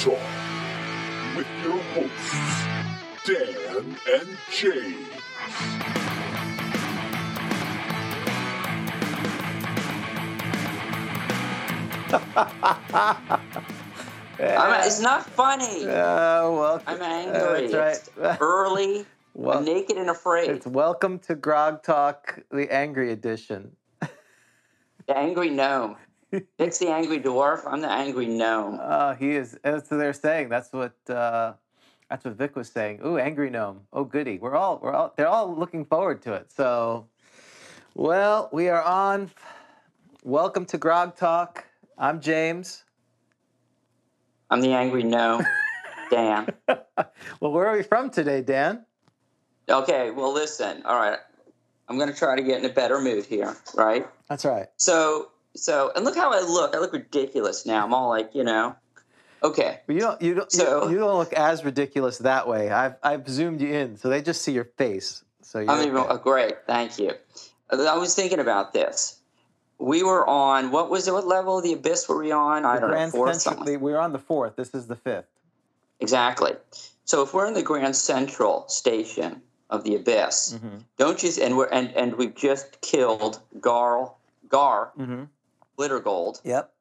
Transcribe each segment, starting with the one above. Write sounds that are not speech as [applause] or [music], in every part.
Talk with your hosts, Dan and James. I'm, it's not funny. Uh, welcome. I'm angry. that's It's right. early. Well- [laughs] I'm naked and afraid. It's welcome to Grog Talk, the angry edition. the angry gnome. [laughs] It's the angry dwarf. I'm the angry gnome. Uh, he is. That's what they're saying. That's what. Uh, that's what Vic was saying. Ooh, angry gnome. Oh, goody. We're all. We're all. They're all looking forward to it. So, well, we are on. Welcome to Grog Talk. I'm James. I'm the angry gnome. [laughs] Dan. Well, where are we from today, Dan? Okay, well, listen. All right. I'm going to try to get in a better mood here, right? That's right. So, so, and look how I look. I look ridiculous now. I'm all like, you know, okay. Well, you don't. You don't. So- you, don't look as ridiculous that way. I've I've zoomed you in, so they just see your face. So I'm even, oh, great. Thank you. I was thinking about this. We were on, what was it? What level of the abyss were we on? I don't know, fourth Central- something. We're on the fourth. This is the fifth. Exactly. So if we're in the Grand Central station of the abyss, Mm-hmm. don't you? And we're and and we've just killed Garl Gar Mm-hmm. Glittergold. Yep.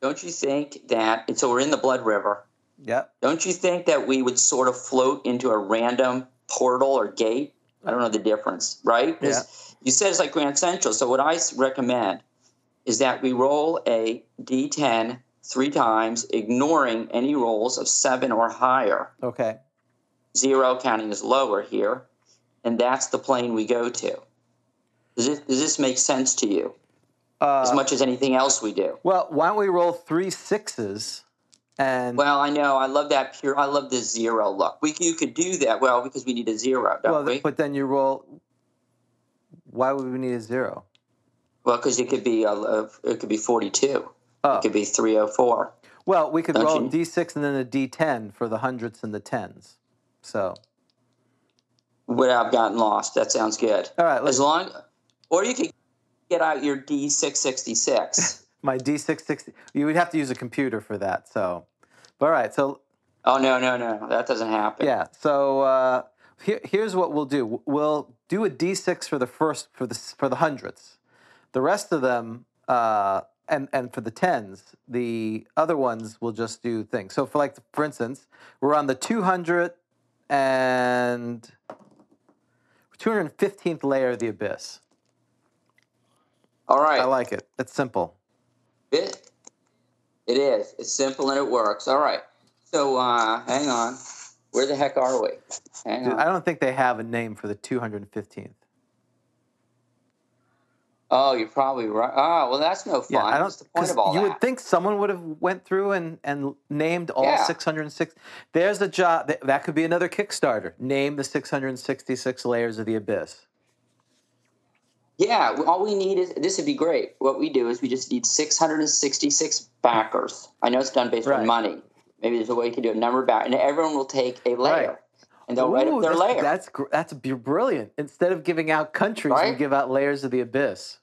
Don't you think that? And so we're in the Blood River. Yep. Don't you think that we would sort of float into a random portal or gate? I don't know the difference, right? 'Cause You said it's like Grand Central. So what I recommend is that we roll a D10 three times, ignoring any rolls of seven or higher. Okay. zero counting as lower here, and that's the plane we go to. Does this, does this make sense to you Uh, as much as anything else we do? well, why don't we roll three sixes? And Well, I know I love that pure. I love the zero look. We you could do that well because we need a zero, don't well, we? but then you roll. Why would we need a zero? well, because it could be a, a, it could be forty two. Oh. It could be three hundred four. Well, we could Don't roll a d6 and then a d10 for the hundreds and the tens. So, What I've gotten lost. That sounds good. all right, let's As long, or you could get out your D six [laughs] sixty six. my D660. You would have to use a computer for that. So, but all right. So Oh no no no that doesn't happen. Yeah. So uh, here, here's what we'll do. We'll do a d6 for the first for the for the hundreds. The rest of them, uh, and and for the tens, the other ones will just do things. So for like for instance, we're on the 200 and 215th layer of the abyss. All right. I like it. It's simple. It, it is. It's simple and it works. All right. So uh, hang on. Where the heck are we? Hang Dude, on. I don't think they have a name for the 215th. Oh, you're probably right. Oh, well, that's no fun. Yeah, I don't. What's the point of all you that? would think someone would have went through and, and named all Yeah. 606. There's a job that, that could be another Kickstarter. Name the 666 layers of the abyss. Yeah, all we need is this would be great. What we do is we just need 666 backers. I know it's done based Right. on money. Maybe there's a way you can do a number back, and everyone will take a layer, Right. and they'll write Ooh, up their that's, layer. That's that's brilliant. Instead of giving out countries, we Right? give out layers of the abyss.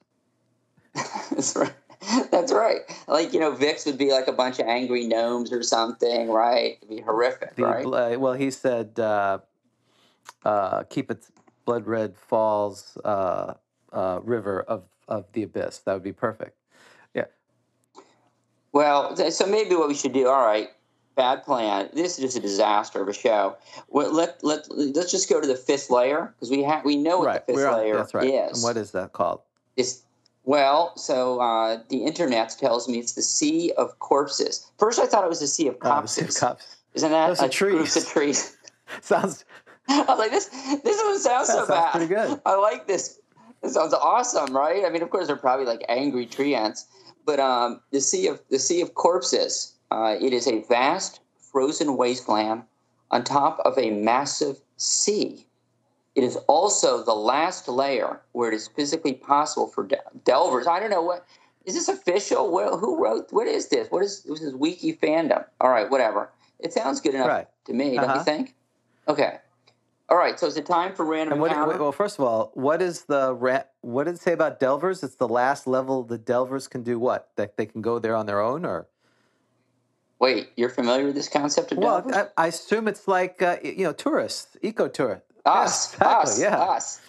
[laughs] That's right. That's right. Like you know, Vix would be like a bunch of angry gnomes or something, right? It'd be horrific, The, right? uh, well, he said, uh, uh, keep it blood red falls uh, river of, of the abyss. That would be perfect. Yeah. Well, so maybe what we should do. All right, bad plan. This is just a disaster of a show. Well, let let let's just go to the fifth layer because we have we know what right. the 5th We're on- layer that's right. is. And what is that called? It's- well, so uh, the internet tells me it's the sea of corpses. First, I thought it was the sea of Oh, the sea of corpses. cups. Isn't that Those a trees. of trees? [laughs] Sounds [laughs] I was like, this this doesn't sound That so sounds bad. pretty good. I like this. This sounds awesome, right? I mean, of course, they're probably like angry tree ants, but um, the sea of the sea of corpses. Uh, it is a vast frozen wasteland on top of a massive sea. It is also the last layer where it is physically possible for de- delvers. I don't know what is this official. What, who wrote? What is this? What is this is wiki fandom? All right, whatever. It sounds good enough Right. to me, don't Uh-huh. you think? Okay. All right, so is it time for random And what, well, first of all, what is the ra- what did it say about Delvers? It's the last level the Delvers can do what? That they can go there on their own, or Wait, you're familiar with this concept of well, Delvers? I, I assume it's like uh, you know tourists, eco tourists. us, exactly, us, yeah. us.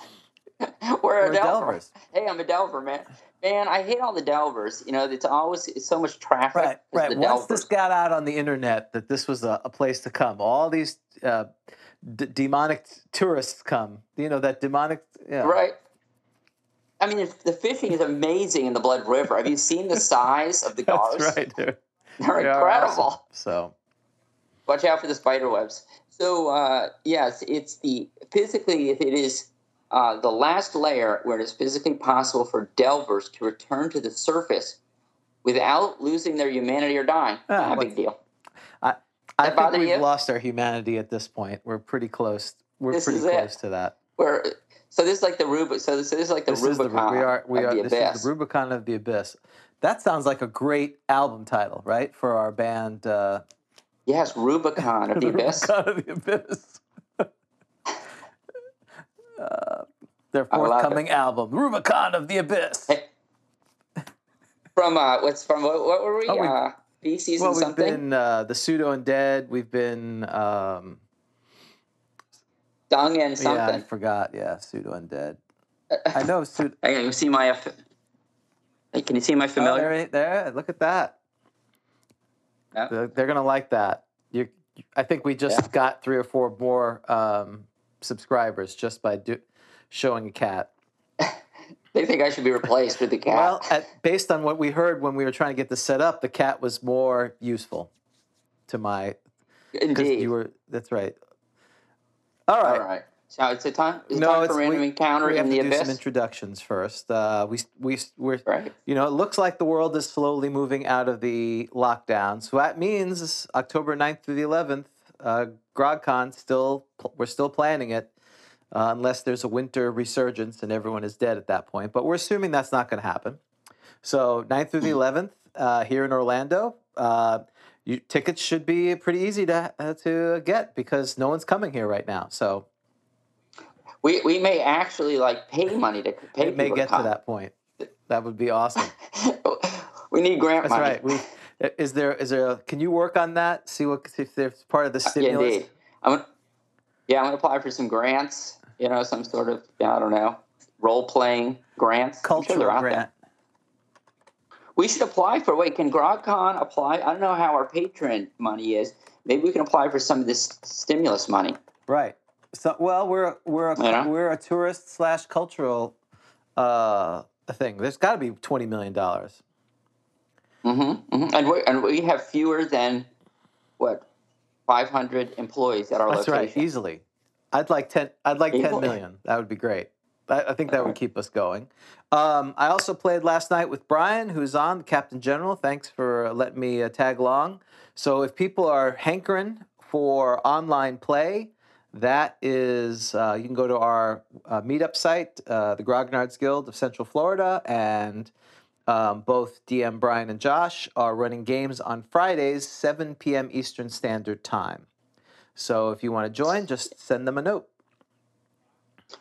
We're, [laughs] We're a Delver. Delvers. Hey, I'm a Delver, man. Man, I hate all the Delvers. You know, it's always it's so much traffic. Right, right. Once Delvers. this got out on the internet that this was a, a place to come, all these uh, d- demonic tourists come. You know that demonic. Yeah. Right. I mean, the fishing is amazing in the Blood River. Have you seen the size of the [laughs] gars? That's right, dude. They're They incredible. awesome. So Watch out for the spider webs. So uh, yes, it's the physically if it is uh, the last layer where it is physically possible for delvers to return to the surface without losing their humanity or dying. Ah, Not a big deal. I think we've you? lost our humanity at this point. We're pretty close. We're This pretty is it. close to that. We're so this is like the Rubicon. So this, this is like the this is the Rubicon we are we of are the this abyss. is the Rubicon of the abyss. That sounds like a great album title, right? For our band, uh, yes, Rubicon of the [laughs] abyss. Rubicon of the abyss. [laughs] uh, their I love it. forthcoming album, Rubicon of the abyss. Hey, From uh, what's from what, what were we? Oh, we- feces well, we've something. been uh, the pseudo undead. We've been um, Dung and something. yeah, I forgot. Yeah, pseudo undead. [laughs] I know pseudo. Hey, you see my? Hey, can you see my Oh, familiar? there, there, look at that. Yeah. They're, they're gonna like that. You, I think we just Yeah. got three or four more um, subscribers just by do, showing a cat. [laughs] They think I should be replaced with the cat. Well, at, based on what we heard when we were trying to get this set up, the cat was more useful to my Indeed. you were. That's right. All right. All right. So it's a time. It's No, time it's for random we, encounter we have in to the do abyss. some introductions first. Uh, we we we're right. you know, it looks like the world is slowly moving out of the lockdown. So that means October 9th through the 11th, uh, GrogCon still, we're still planning it, uh, unless there's a winter resurgence and everyone is dead at that point. But we're assuming that's not going to happen. So 9th through the 11th uh, here in Orlando. Uh, you, tickets should be pretty easy to uh, to get because no one's coming here right now. So We we may actually like pay money to [laughs] pay it may get to to that point. That would be awesome. [laughs] we need grant That's money. right. We is there is there a, can you work on that? See what if there's part of the Yeah, stimulus. indeed. I'm yeah, I'm gonna apply for some grants. You know, some sort of I don't know role playing grants. Sure Cultural there. grant. We should apply for. Wait, can GrogCon apply? I don't know how our patron money is. Maybe we can apply for some of this stimulus money. Right. So well we're we're a, Yeah. we're a tourist slash cultural uh thing. There's got to be twenty million dollars. Mm-hmm, hmm And we and we have fewer than what 500 employees at our That's right. location. Easily. I'd like ten. I'd like ten million. That would be great. I, I think that would keep us going. Um, I also played last night with Brian, who's on Captain General. Thanks for letting me uh, tag along. So if people are hankering for online play, that is uh, you can go to our uh, meetup site, uh, the Grognards Guild of Central Florida, and um, both DM Brian and Josh are running games on Fridays, 7 p.m. Eastern Standard Time. So if you want to join, just send them a note.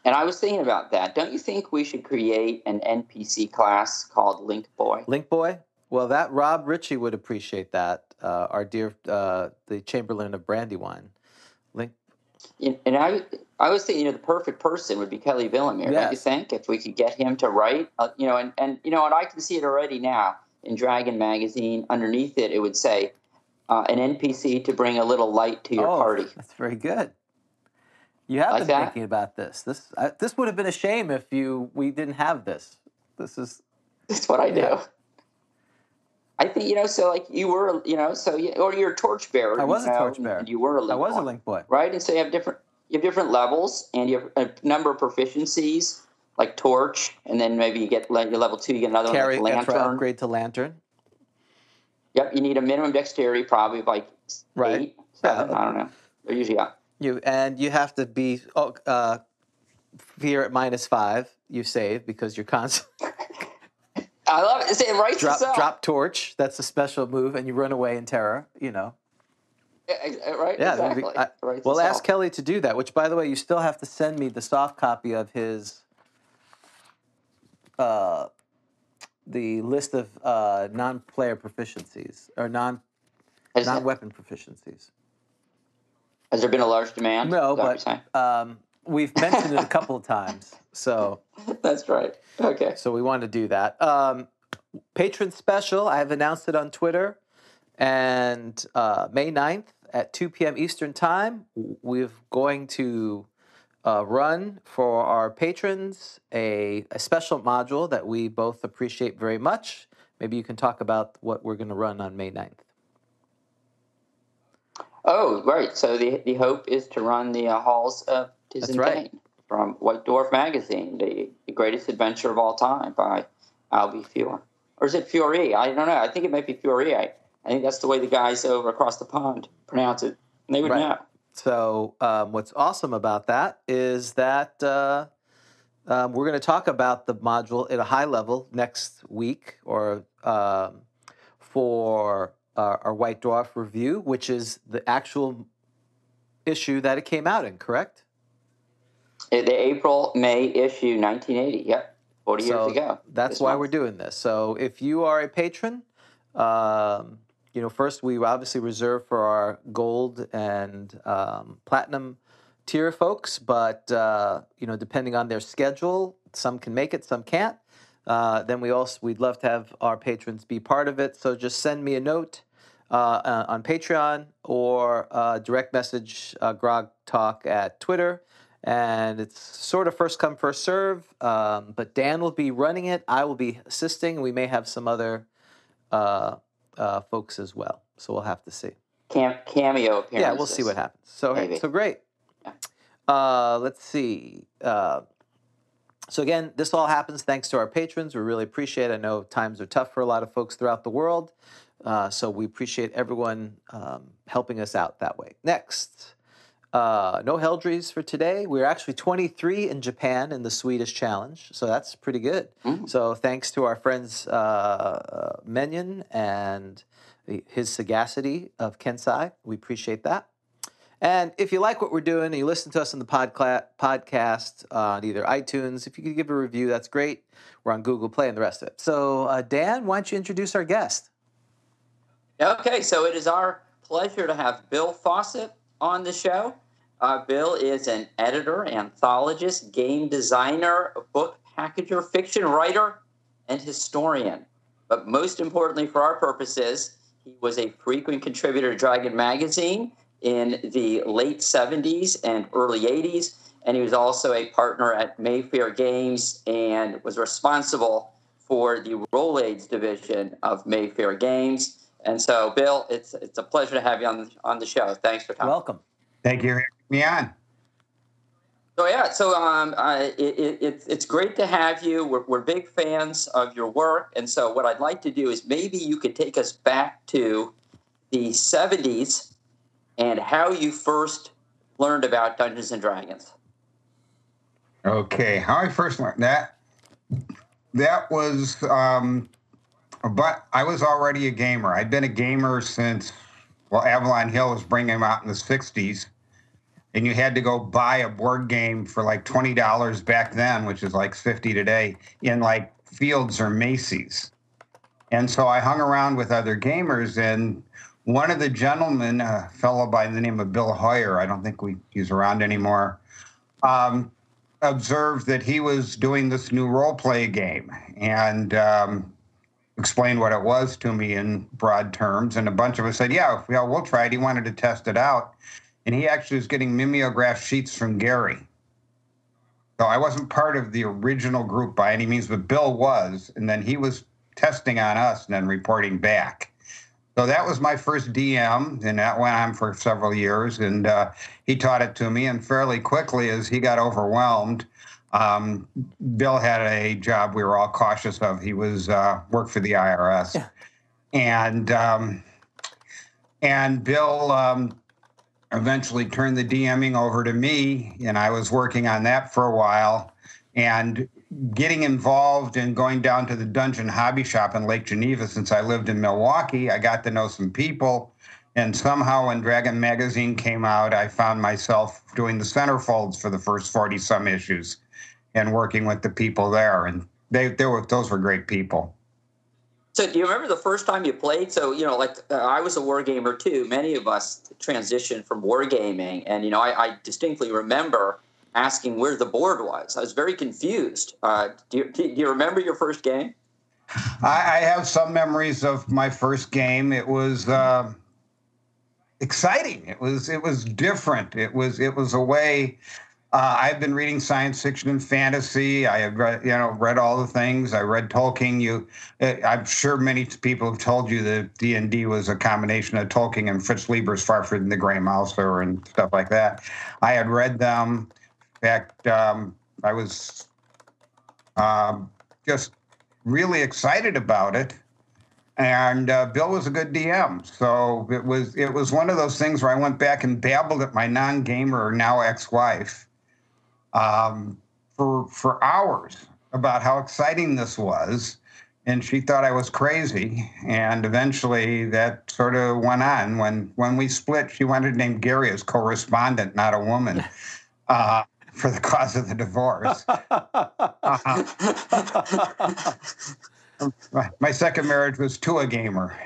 And I was thinking about that. Don't you think we should create an NPC class called Link Boy? Link Boy. Well, that Rob Ritchie would appreciate that. Uh, our dear, uh, the Chamberlain of Brandywine. Link. And I, I was thinking, you know, the perfect person would be Kelly Villamere. Don't you think? If we could get him to write, uh, you know, and, and you know, and I can see it already now in Dragon Magazine. Underneath it, it would say uh, an NPC to bring a little light to your oh, party. that's very good. You have Like been that? thinking about this. This uh, this would have been a shame if you we didn't have this. This is That's what I do. I think you know. So like you were, you know, so you, or you're a torchbearer. I was you a know, torchbearer. and You were a I link I was a Link Boy. right? And so you have different, you have different levels, and you have a number of proficiencies, like torch, and then maybe you get like, your level two, you get another Carry one like lantern. upgrade to lantern. Yep, you need a minimum dexterity, probably of like Right. eight, seven. I don't know. They're usually up. You and you have to be oh, uh, fear at minus five. You save because you're constantly. [laughs] I love it. It writes drop itself. drop torch. That's a special move, and you run away in terror. You know. Right? Yeah, exactly. be, I, we'll ask Kelly to do that. Which, by the way, you still have to send me the soft copy of his uh, the list of uh, non-player proficiencies or non Has, non-weapon proficiencies. has there been a large demand? No, Is that what you're but um, we've mentioned it a couple of times, so [laughs] that's right. Okay. so we want to do that. Um, patron special. I have announced it on Twitter, and uh, May 9th at 2 p.m. Eastern Time, we're going to uh, run for our patrons a, a special module that we both appreciate very much. Maybe you can talk about what we're going to run on May 9th. Oh, right. So the the hope is to run the uh, halls of Tizun right. from White Dwarf magazine, the, the greatest adventure of all time by Albie Fiore. Or is it Fiore? I don't know. I think it might be Fiore. I, I think that's the way the guys over across the pond pronounce it. And they would Right. know. So, um, what's awesome about that is that uh, um, we're going to talk about the module at a high level next week or um, for uh, our White Dwarf review, which is the actual issue that it came out in, correct? The April May issue, 1980. Yep, 40 so years ago. That's why month. we're doing this. So if you are a patron, um, you know, first we obviously reserve for our gold and um, platinum tier folks, but uh, you know, depending on their schedule, some can make it, some can't. Uh, then we also we'd love to have our patrons be part of it. So just send me a note uh, uh, on Patreon or uh, direct message uh, Grog Talk at Twitter. And it's sort of first come, first serve. Um, but Dan will be running it. I will be assisting. We may have some other uh, folks as well. So we'll have to see. Cam- cameo appearances. Yeah, we'll see what happens. So, Maybe. so great. Yeah. Uh, let's see. Uh, so again, this all happens thanks to our patrons. We really appreciate. it. I know times are tough for a lot of folks throughout the world, uh, so we appreciate everyone um, helping us out that way. Next, uh, no Heldries for today. We're actually 23 in Japan in the Swedish challenge, so that's pretty good. Mm. So thanks to our friends uh, uh, Menyon and his sagacity of Kensai, we appreciate that. And if you like what we're doing and you listen to us on the podcla- podcast on either iTunes, if you could give a review, that's great. We're on Google Play and the rest of it. So, uh, Dan, why don't you introduce our guest? Okay, so it is our pleasure to have Bill Fawcett on the show. Uh, Bill is an editor, anthologist, game designer, book packager, fiction writer, and historian. But most importantly, for our purposes, he was a frequent contributor to Dragon Magazine in the late 70s and early 80s. And he was also a partner at Mayfair Games and was responsible for the Role Aids division of Mayfair Games. And so, Bill, it's it's a pleasure to have you on on the show. Thanks for coming. Welcome. Thank you for having me on. So yeah, so um, uh, it, it, it's it's great to have you. We're, we're big fans of your work, and so what I'd like to do is maybe you could take us back to the '70s and how you first learned about Dungeons and Dragons. Okay, how I first learned that that was um but I was already a gamer. I'd been a gamer since well Avalon Hill was bringing them out in the 60s. And you had to go buy a board game for like $20 back then, which is like 50 today, in like Fields or Macy's. And so I hung around with other gamers and one of the gentlemen, a fellow by the name of Bill Hoyer, I don't think we, he's around anymore, um, observed that he was doing this new role play game and um, explained what it was to me in broad terms. And a bunch of us said, Yeah, yeah, we'll try it. He wanted to test it out. And he actually was getting mimeograph sheets from Gary. So I wasn't part of the original group by any means, but Bill was. And then he was testing on us and then reporting back. So that was my first DM, and that went on for several years. And uh, he taught it to me, and fairly quickly, as he got overwhelmed, um, Bill had a job we were all cautious of. He was uh, worked for the IRS, Yeah. and um, and Bill um, eventually turned the DMing over to me, and I was working on that for a while, and getting involved and going down to the Dungeon Hobby Shop in Lake Geneva since I lived in Milwaukee. I got to know some people And somehow, when Dragon Magazine came out, I found myself doing the centerfolds for the first 40 some issues and working with the people there. And they, they were, those were great people. So, do you remember the first time you played? So, you know, like uh, I was a war gamer too. Many of us transitioned from wargaming, and you know, I, I, distinctly remember asking where the board was. I was very confused. Uh, do, you, do, you, remember your first game? I, I, have some memories of my first game. It was uh, exciting. It was it was different. It was it was a way uh, I've been reading science fiction and fantasy. I have read, you know, read all the things. I read Tolkien. You, eh, I'm sure many people have told you that D and D was a combination of Tolkien and Fritz Leiber's Fafhrd and the Grey Mouser and stuff like that. I had read them. In fact, um, I was um, just really excited about it. And uh, Bill was a good DM, so it was it was one of those things where I went back and babbled at my non-gamer now ex-wife um, for for hours about how exciting this was, and she thought I was crazy. And eventually, that sort of went on. When when we split, she wanted to name Gary as correspondent, not a woman. [laughs] Uh, for the cause of the divorce. [laughs] Uh-huh. [laughs] my second marriage was to a gamer.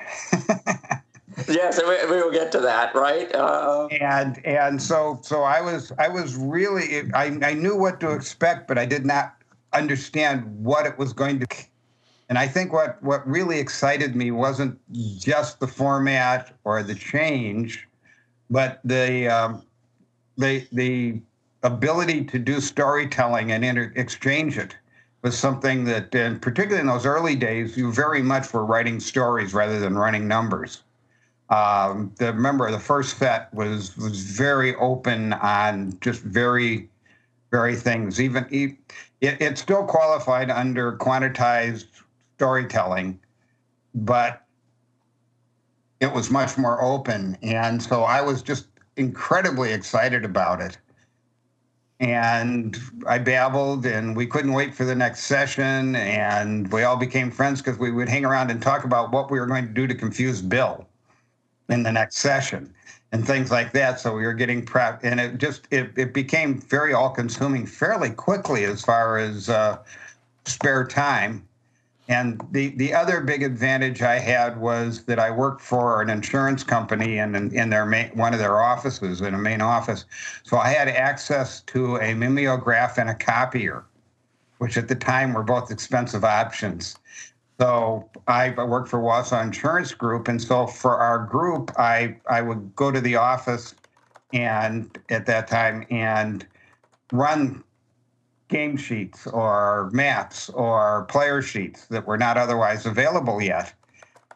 Yes, we, we, will get to that, right? Uh, and and so so I was I was really I I knew what to expect, but I did not understand what it was going to. And I think what what really excited me wasn't just the format or the change, but the um, the the ability to do storytelling and inter- exchange it was something that, and particularly in those early days, you very much were writing stories rather than running numbers. Um, the remember the first set was was very open on just very very things. Even it, it still qualified under quantitized storytelling, but it was much more open, and so I was just incredibly excited about it. And I babbled, and we couldn't wait for the next session. And we all became friends because we would hang around and talk about what we were going to do to confuse Bill in the next session and things like that. So we were getting prep, and it just it, it became very all consuming fairly quickly as far as uh, spare time. And the the other big advantage I had was that I worked for an insurance company and in, in, their main, one of their offices in a main office, so I had access to a mimeograph and a copier, which at the time were both expensive options. So I worked for Wausau Insurance Group, and so for our group, I I would go to the office and at that time and run game sheets or maps or player sheets that were not otherwise available yet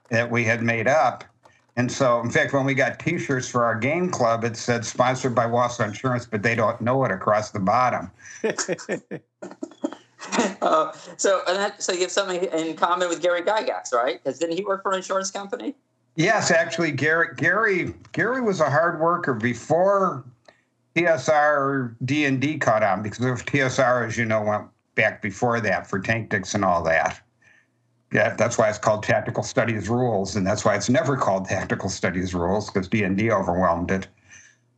that we had made up. And so, in fact, when we got T-shirts for our game club, it said sponsored by Wausau Insurance, but they don't know it across the bottom. [laughs] [laughs] uh, so, that, so you have something in common with Gary Gygax, right? Because didn't he work for an insurance company? Yes, actually, Gary Gary Gary was a hard worker before TSR D and D caught on because of TSR, as you know, went back before that for Tractics and all that. Yeah, that's why it's called Tactical Studies Rules, and that's why it's never called Tactical Studies Rules because D and D overwhelmed it.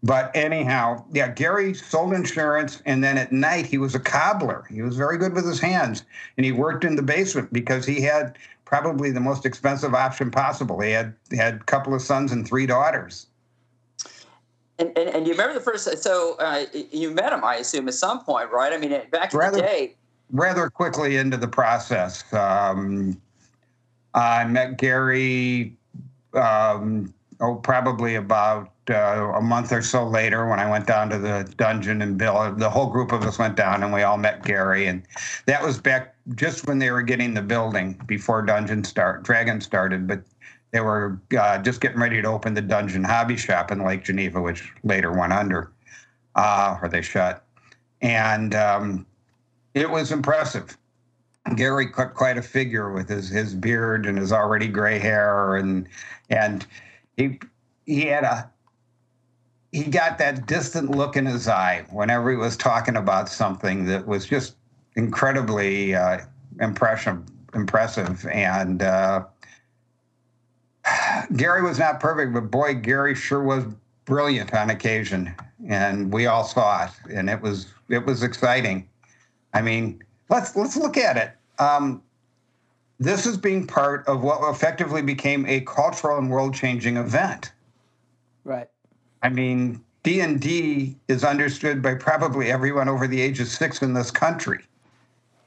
But anyhow, yeah, Gary sold insurance, and then at night he was a cobbler. He was very good with his hands, and he worked in the basement because he had probably the most expensive option possible. He had he had a couple of sons and three daughters. And, and, and you remember the first? So uh, you met him, I assume, at some point, right? I mean, back in rather, the day. Rather quickly into the process, um, I met Gary. Um, oh, probably about uh, a month or so later when I went down to the dungeon and Bill, the whole group of us went down and we all met Gary. And that was back just when they were getting the building before Dungeon start, Dragon started. But they were uh, just getting ready to open the Dungeon Hobby Shop in Lake Geneva, which later went under, uh, or they shut. And um, it was impressive. Gary cut quite a figure with his his beard and his already gray hair, and and he he had a he got that distant look in his eye whenever he was talking about something that was just incredibly uh, impression, impressive. And uh, [sighs] Gary was not perfect, but boy, Gary sure was brilliant on occasion, and we all saw it, and it was it was exciting. I mean, let's let's look at it. Um, this is being part of what effectively became a cultural and world-changing event. Right. I mean, D and D is understood by probably everyone over the age of six in this country,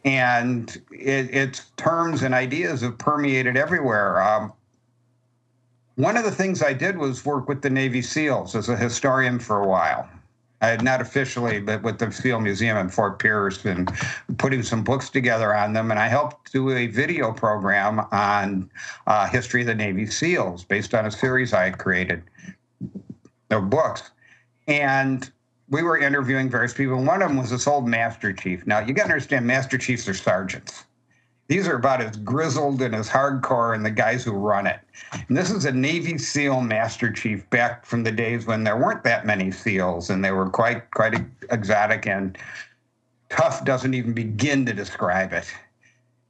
and it, its terms and ideas have permeated everywhere. Um, one of the things I did was work with the Navy SEALs as a historian for a while. I had not officially, but with the SEAL Museum in Fort Pierce and putting some books together on them. And I helped do a video program on uh, history of the Navy SEALs based on a series I had created of books. And we were interviewing various people. One of them was this old Master Chief. Now, you got to understand, Master Chiefs are sergeants. These are about as grizzled and as hardcore and the guys who run it. And this is a Navy SEAL Master Chief back from the days when there weren't that many SEALs and they were quite quite exotic and tough doesn't even begin to describe it.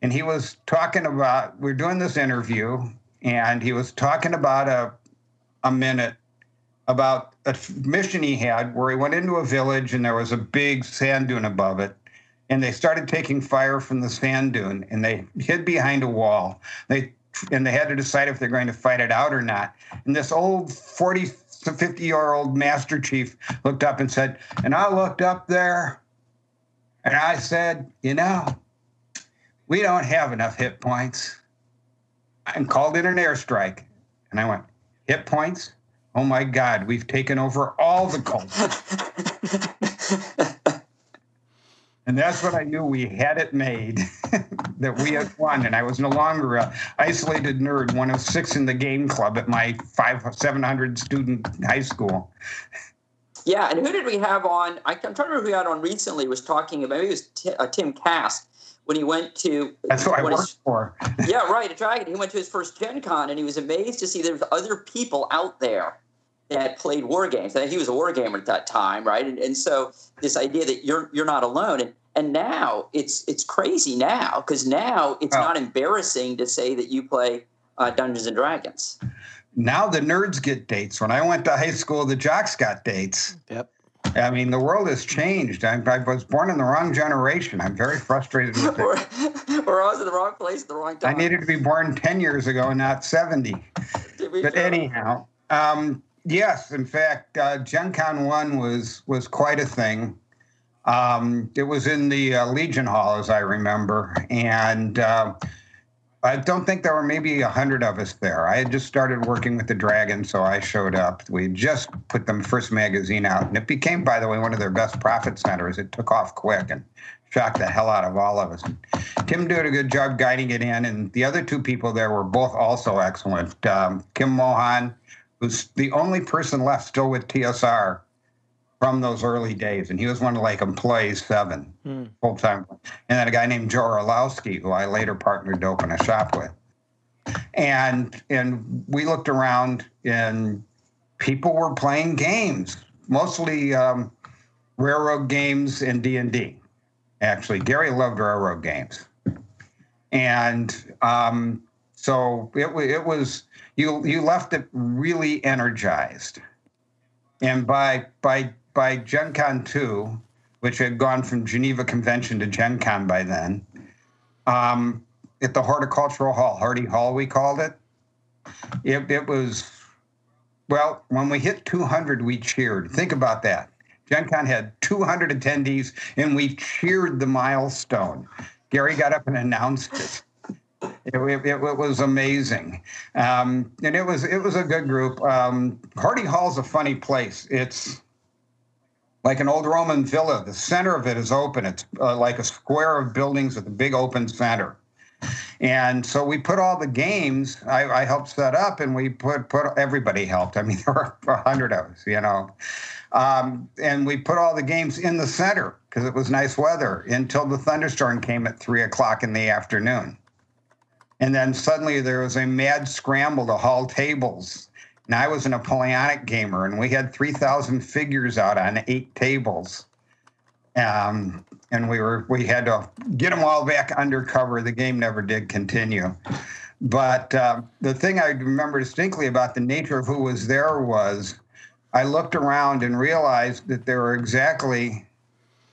And he was talking about we're doing this interview and he was talking about a a minute about a mission he had where he went into a village and there was a big sand dune above it and they started taking fire from the sand dune and they hid behind a wall. They and they had to decide if they're going to fight it out or not. And this old 40 to 50 year old master chief looked up and said, and I looked up there and I said, you know, we don't have enough hit points. And called in an airstrike. And I went, hit points? Oh my God, we've taken over all the cultures. [laughs] And that's when I knew we had it made, [laughs] that we had won. And I was no longer a isolated nerd, one of six in the game club at my five, 700 student high school. Yeah, and who did we have on? I'm trying to remember who we had on recently was talking about, maybe it was T, uh, Tim Kask when he went to. That's who I worked his, for. [laughs] yeah, right, a Dragon. He went to his first Gen Con and he was amazed to see there was other people out there that played war games. And he was a war gamer at that time, right? And, and so this idea that you're you're not alone. And and now it's it's crazy now because now it's oh. not embarrassing to say that you play uh, Dungeons and Dragons. Now the nerds get dates. When I went to high school, the jocks got dates. Yep. I mean, the world has changed. I, I was born in the wrong generation. I'm very frustrated with it. I [laughs] was in the wrong place at the wrong time. I needed to be born 10 years ago, not 70. But anyhow, um, yes, in fact, uh, Gen Con 1 was, was quite a thing. Um, it was in the uh, Legion Hall, as I remember, and uh, I don't think there were maybe a hundred of us there. I had just started working with the Dragon, so I showed up. We just put the first magazine out, and it became, by the way, one of their best profit centers. It took off quick and shocked the hell out of all of us. And Tim did a good job guiding it in, and the other two people there were both also excellent. Um, Kim Mohan, who's the only person left still with TSR from those early days, and he was one of like employees seven mm. full time. And then a guy named Joe Orlowski, who I later partnered to open a shop with. And and we looked around, and people were playing games, mostly um, railroad games and D and D. Actually, Gary loved railroad games, and um, so it it was you you left it really energized. And by by by Gen Con 2, which had gone from Geneva Convention to Gen Con by then, um, at the Horticultural Hall, Hardy Hall, we called it. It, it was, well, when we hit 200, we cheered. Think about that. Gen Con had 200 attendees, and we cheered the milestone. Gary got up and announced it. It, it, it, was amazing, um, and it was it was a good group. Um, Hardy Hall's a funny place. It's like an old Roman villa. The center of it is open. It's uh, like a square of buildings with a big open center. And so we put all the games. I, I helped set up, and we put put everybody helped. I mean, [laughs] there were a hundred of us, you know. Um, and we put all the games in the center because it was nice weather until the thunderstorm came at three o'clock in the afternoon. And then suddenly there was a mad scramble to haul tables and I was a Napoleonic gamer, and we had 3,000 figures out on eight tables. Um, and we were we had to get them all back undercover. The game never did continue. But uh, the thing I remember distinctly about the nature of who was there was I looked around and realized that there were exactly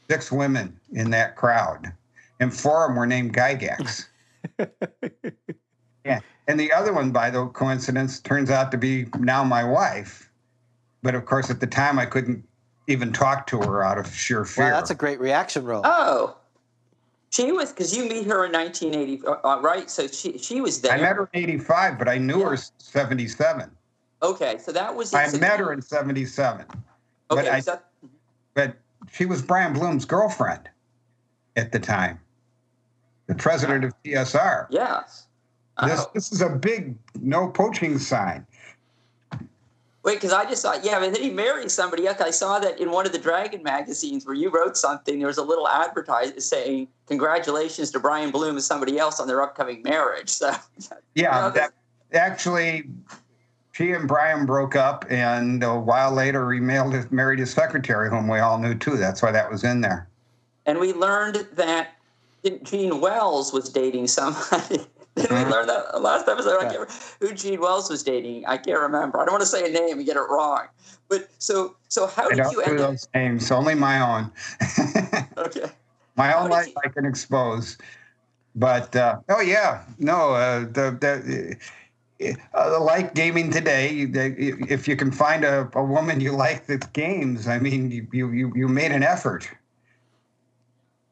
six women in that crowd, and four of them were named Gygax. [laughs] yeah. And the other one, by the coincidence, turns out to be now my wife. But of course, at the time, I couldn't even talk to her out of sheer fear. Wow, that's a great reaction roll. Oh, she was because you meet her in 1980, uh, uh, right? So she she was there. I met her in '85, but I knew yeah. her 77. Okay, so that was. I met her in '77. Okay, but, I, that... but she was Brian Blume's girlfriend at the time, the president of TSR. Yes. This, oh. this is a big no poaching sign. Wait, because I just thought, yeah, but then he married somebody else. I saw that in one of the Dragon magazines where you wrote something. There was a little advertisement saying, "Congratulations to Brian Blume and somebody else on their upcoming marriage." So, [laughs] yeah, you know, that, actually, she and Brian broke up, and a while later, he his, married his secretary, whom we all knew too. That's why that was in there. And we learned that Jean Wells was dating somebody. [laughs] Did we learn that last episode? I can't who Jean Wells was dating. I can't remember. I don't want to say a name and get it wrong. But so so how did I don't you end up? those names? Only my own. [laughs] okay. My own life you... I can expose. But uh, oh yeah, no, uh, the the. Uh, like gaming today, if you can find a, a woman you like that games, I mean, you, you, you made an effort.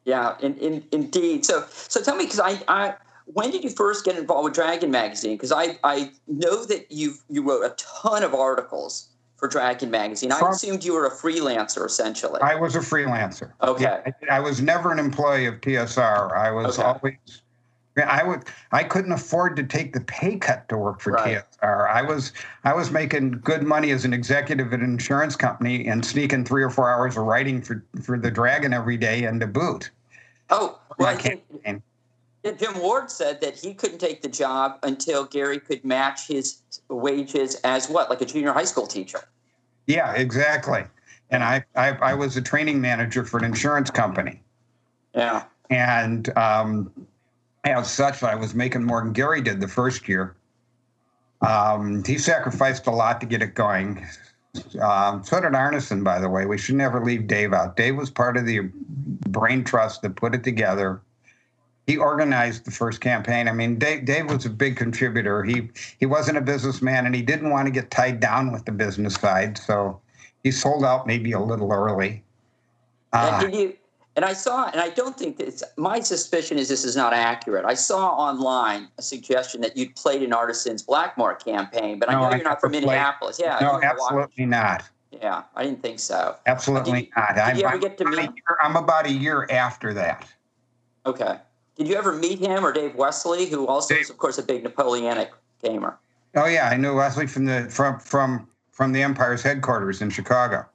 Yeah, in, in, indeed. So, so tell me, because I, I, when did you first get involved with Dragon Magazine? Because I, I know that you you wrote a ton of articles for Dragon Magazine. I From, assumed you were a freelancer essentially. I was a freelancer. Okay. I, I was never an employee of TSR. I was okay. always. I would. I couldn't afford to take the pay cut to work for right. TSR. I was. I was making good money as an executive at an insurance company and sneaking three or four hours of writing for for the Dragon every day and to boot. Oh, well, I think, Jim Ward said that he couldn't take the job until Gary could match his wages as what, like a junior high school teacher. Yeah, exactly. And I, I, I was a training manager for an insurance company. Yeah. And um, as such, I was making more than Gary did the first year. Um, he sacrificed a lot to get it going. Um, so did Arneson, by the way. We should never leave Dave out. Dave was part of the brain trust that put it together he organized the first campaign. I mean, Dave, Dave was a big contributor. He he wasn't a businessman, and he didn't want to get tied down with the business side, so he sold out maybe a little early. Uh, and you? And I saw, and I don't think that my suspicion is this is not accurate. I saw online a suggestion that you'd played in Arneson's Blackmoor campaign, but I know I you're not from Minneapolis. Yeah, no, absolutely not. Yeah, I didn't think so. Absolutely did not. Did I'm, ever get to meet? Year, I'm about a year after that. Okay. Did you ever meet him or Dave Wesely, who also Dave. is, of course, a big Napoleonic gamer? Oh yeah, I knew Wesely from the from from from the Empire's headquarters in Chicago.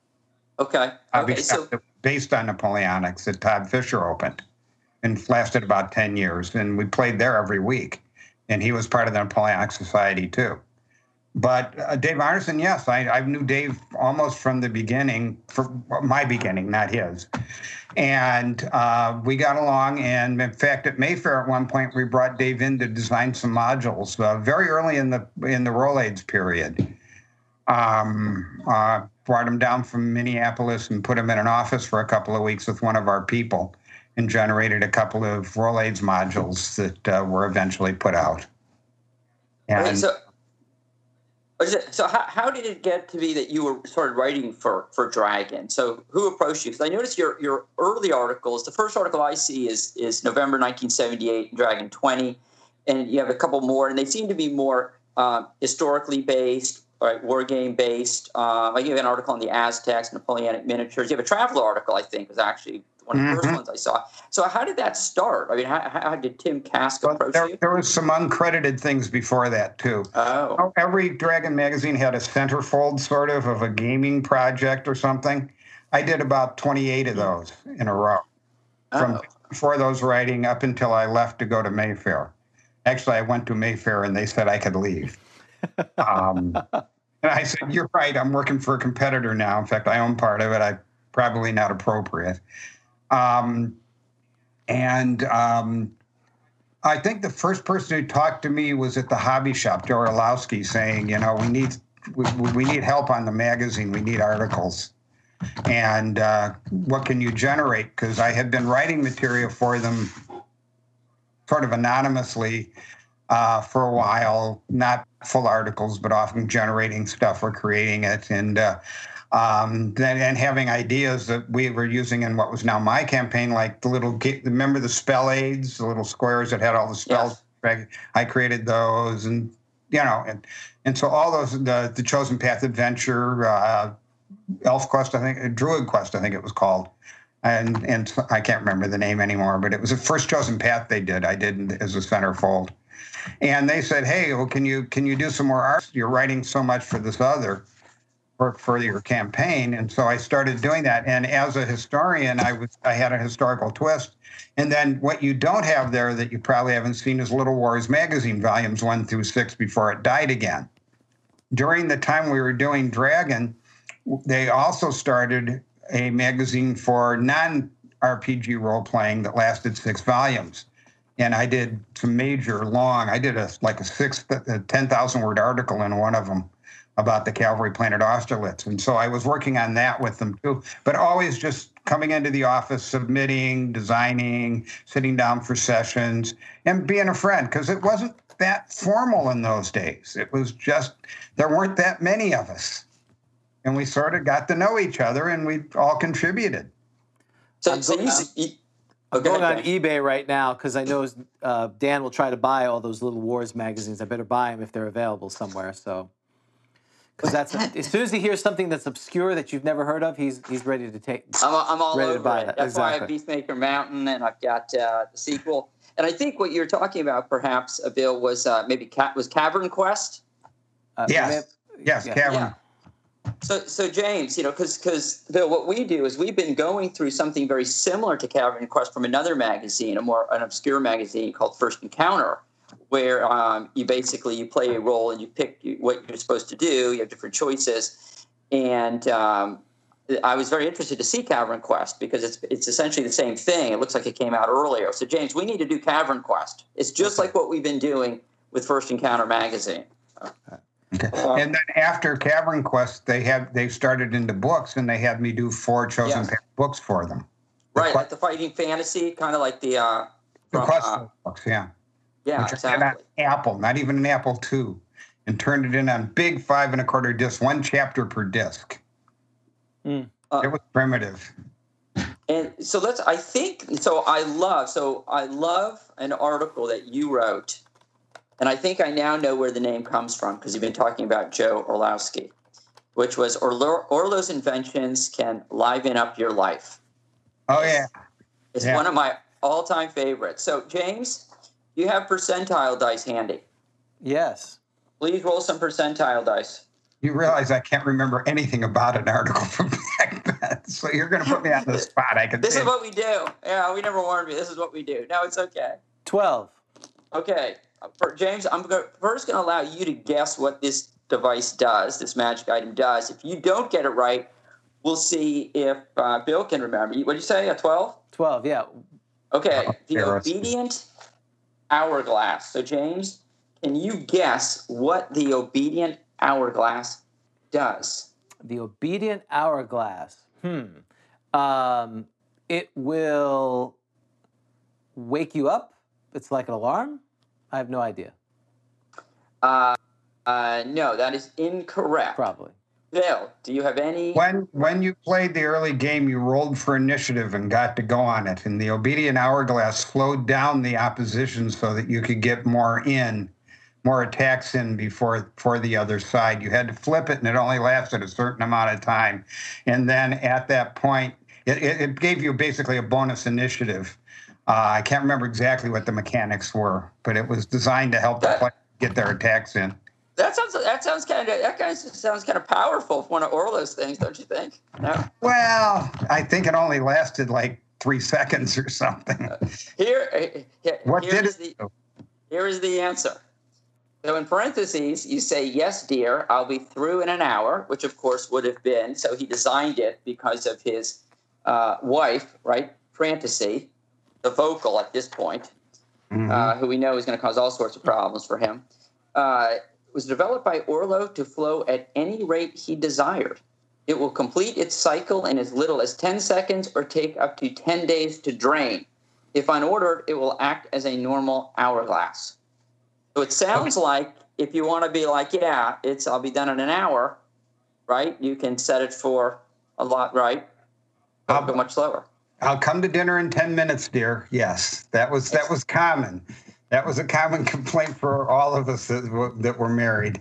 Okay. Okay. So based on Napoleonics that Todd Fisher opened, and lasted about ten years, and we played there every week, and he was part of the Napoleonic Society too. But uh, Dave Arneson, yes, I, I knew Dave almost from the beginning, for my beginning, not his. And uh, we got along. And in fact, at Mayfair, at one point, we brought Dave in to design some modules uh, very early in the in the Role Aids period. Um, uh, brought him down from Minneapolis and put him in an office for a couple of weeks with one of our people, and generated a couple of Role Aids modules that uh, were eventually put out. And, so so how, how did it get to be that you were started writing for for Dragon? So who approached you? Because I noticed your your early articles. The first article I see is is November 1978, Dragon 20, and you have a couple more, and they seem to be more uh, historically based, right, war game based. Uh, I give an article on the Aztecs, Napoleonic miniatures. You have a traveler article, I think, was actually one of the mm-hmm. first ones I saw. So how did that start? I mean, how, how did Tim Kask well, approach there, you? There was some uncredited things before that too. Oh. Every Dragon magazine had a centerfold sort of of a gaming project or something. I did about 28 of those in a row. From oh. before those writing up until I left to go to Mayfair. Actually, I went to Mayfair and they said I could leave. [laughs] um, and I said, "You're right. I'm working for a competitor now. In fact, I own part of it. I probably not appropriate." Um, and um, I think the first person who talked to me was at the hobby shop, Joe Orlowski, saying, you know, we need we, we need help on the magazine. We need articles. And uh, what can you generate? Because I had been writing material for them sort of anonymously uh, for a while, not full articles, but often generating stuff or creating it. And uh, um, then and having ideas that we were using in what was now my campaign, like the little remember the spell aids, the little squares that had all the spells. Yes. I created those, and you know, and and so all those the the chosen path adventure, uh, elf quest, I think, druid quest, I think it was called. And and I can't remember the name anymore, but it was the first chosen path they did. I did as a centerfold, and they said, "Hey, well, can you can you do some more art? You're writing so much for this other." For, for your campaign. And so I started doing that. And as a historian, I was I had a historical twist. And then what you don't have there that you probably haven't seen is Little Wars magazine, volumes one through six, before it died again. During the time we were doing Dragon, they also started a magazine for non RPG role playing that lasted six volumes. And I did some major long, I did a like a six, a 10,000 word article in one of them about the cavalry planet Austerlitz. And so I was working on that with them too, but always just coming into the office, submitting, designing, sitting down for sessions, and being a friend because it wasn't that formal in those days. It was just, there weren't that many of us. And we sort of got to know each other and we all contributed. So, I'm going, so you, I'm going on eBay right now because I know uh, Dan will try to buy all those little wars magazines. I better buy them if they're available somewhere. So because that's as soon as he hears something that's obscure that you've never heard of, he's he's ready to take. I'm, I'm all ready over to buy it. it. That's exactly. why I have Beastmaker Mountain, and I've got uh, the sequel. And I think what you're talking about, perhaps, uh, Bill, was uh, maybe ca- was Cavern Quest. Uh, yes. Have, yes, yeah. Cavern. Yeah. So, so James, you know, because because Bill, what we do is we've been going through something very similar to Cavern Quest from another magazine, a more an obscure magazine called First Encounter where um, you basically you play a role and you pick what you're supposed to do. You have different choices, and um, I was very interested to see Cavern Quest because it's it's essentially the same thing. It looks like it came out earlier. So James, we need to do Cavern Quest. It's just like what we've been doing with First Encounter magazine. Okay. Um, and then after Cavern Quest, they have they started into books, and they had me do four chosen yes. books for them. Right, the, like the fighting fantasy, kind of like the uh, the quest uh, books, yeah. Yeah, which exactly. Apple, not even an Apple II, and turned it in on big five and a quarter discs, one chapter per disc. Mm. Uh, it was primitive. And so let's. I think so. I love. So I love an article that you wrote, and I think I now know where the name comes from because you've been talking about Joe Orlowski, which was Orlo, Orlo's inventions can liven up your life. Oh yeah, it's yeah. one of my all-time favorites. So James, you have percentile dice handy? Yes. Please roll some percentile dice. You realize I can't remember anything about an article from back then, so you're going to put me on the [laughs] spot. I can. This is what we do. Yeah, we never warned you. This is what we do. No, it's okay. Twelve. Okay, For James, I'm first going to allow you to guess what this device does. This magic item does. If you don't get it right, we'll see if uh, Bill can remember. What did you say? A twelve? Twelve. Yeah. Okay. The obedient hourglass. So, James, can you guess what the obedient hourglass does? The obedient hourglass. Hmm. Um, it will wake you up. It's like an alarm. I have no idea. Uh, uh, no, that is incorrect. Probably. Bill, do you have any? When when you played the early game, you rolled for initiative and got to go on it, and the obedient hourglass slowed down the opposition so that you could get more in, more attacks in before for the other side. You had to flip it, and it only lasted a certain amount of time, and then at that point, it, it, it gave you basically a bonus initiative. Uh, I can't remember exactly what the mechanics were, but it was designed to help the player get their attacks in. That sounds that sounds kind of that kind of sounds kind of powerful for one of Orlo's things, don't you think? No. Well, I think it only lasted like three seconds or something. Uh, here, here, what did it the? Here is the answer. So in parentheses, you say, "Yes, dear, I'll be through in an hour," which of course would have been. So he designed it because of his uh, wife, right? Fantasy, the vocal at this point. Mhm. uh, who we know is going to cause all sorts of problems for him. Uh, was developed by Orlo to flow at any rate he desired. It will complete its cycle in as little as 10 seconds or take up to 10 days to drain. If unordered, it will act as a normal hourglass. So it sounds like if you want to be like, yeah, it's I'll be done in an hour, right? You can set it for a lot, right? I'll- Go much slower. I'll come to dinner in 10 minutes, dear. Yes, that was that was common. That was a common complaint for all of us that, were- that were married.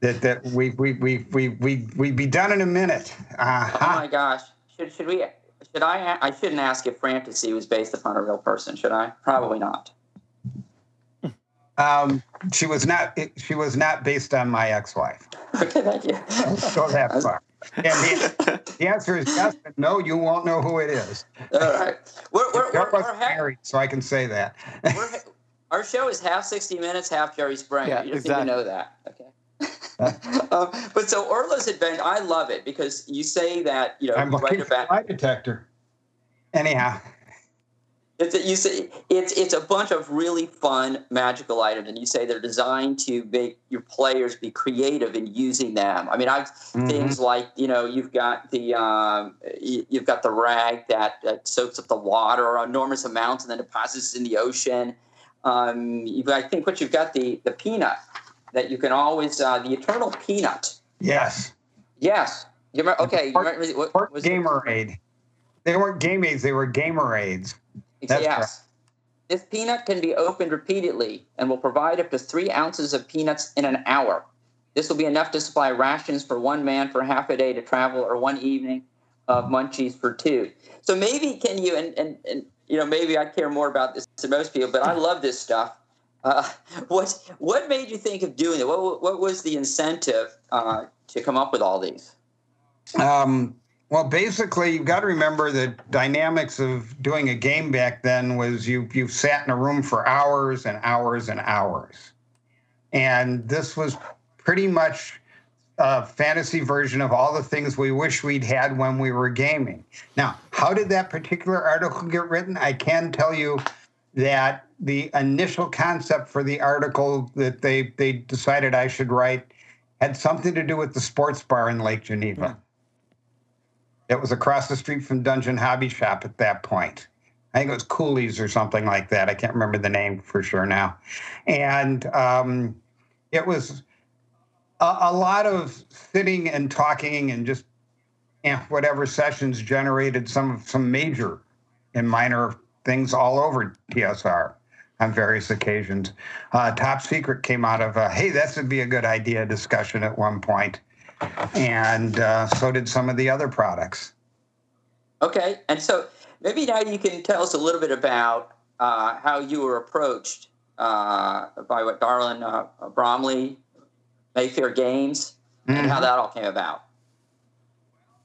That that we we we we we we'd be done in a minute. Oh Uh-huh. my gosh. Should should we should I I shouldn't ask if Fantasy was based upon a real person, should I? Probably not. Um, she was not she was not based on my ex-wife. [laughs] Okay, thank you. Go that [laughs] far. And the, the answer is yes, but no, you won't know who it is. All right. We're, we're, we're, we're, wasn't ha- married, so I can say that. we're our show is half 60 minutes, half Jerry Springer. Yeah, you just exactly. need to know that. Okay. [laughs] um, but so Orlo's Adventure, I love it because you say that, you know, I'm you looking write for a about lie detector. Anyhow, It's you say it's it's a bunch of really fun magical items, and you say they're designed to make your players be creative in using them. I mean, I've Mhm. things like you know you've got the um, you, you've got the rag that, that soaks up the water enormous amounts and then deposits in the ocean. Um, I think what you've got the the peanut that you can always uh, the eternal peanut. yes. Yes, you remember? Okay, you remember, what, was it- Gamer Aid. They weren't game aids, they were gamer aids. That's yes. This peanut can be opened repeatedly and will provide up to three ounces of peanuts in an hour. This will be enough to supply rations for one man for half a day to travel or one evening of munchies for two. So maybe can you and, and, and you know maybe I care more about this than most people, but I love this stuff. Uh, what what made you think of doing it? What what was the incentive uh, to come up with all these? Um, well, basically, you've got to remember the dynamics of doing a game back then was you you sat in a room for hours and hours and hours, and this was pretty much a fantasy version of all the things we wish we'd had when we were gaming. Now, how did that particular article get written? I can tell you that the initial concept for the article that they they decided I should write had something to do with the sports bar in Lake Geneva. It was across the street from Dungeon Hobby Shop at that point. I think it was Cooley's or something like that. I can't remember the name for sure now. And um, it was a, a lot of sitting and talking and just whatever sessions generated some some major and minor things all over TSR on various occasions. Uh, Top Secret came out of a hey, this would be a good idea discussion at one point, and uh, so did some of the other products. Okay, and so maybe now you can tell us a little bit about uh, how you were approached uh, by what Darwin uh, Bromley, Mayfair Games, and how that all came about.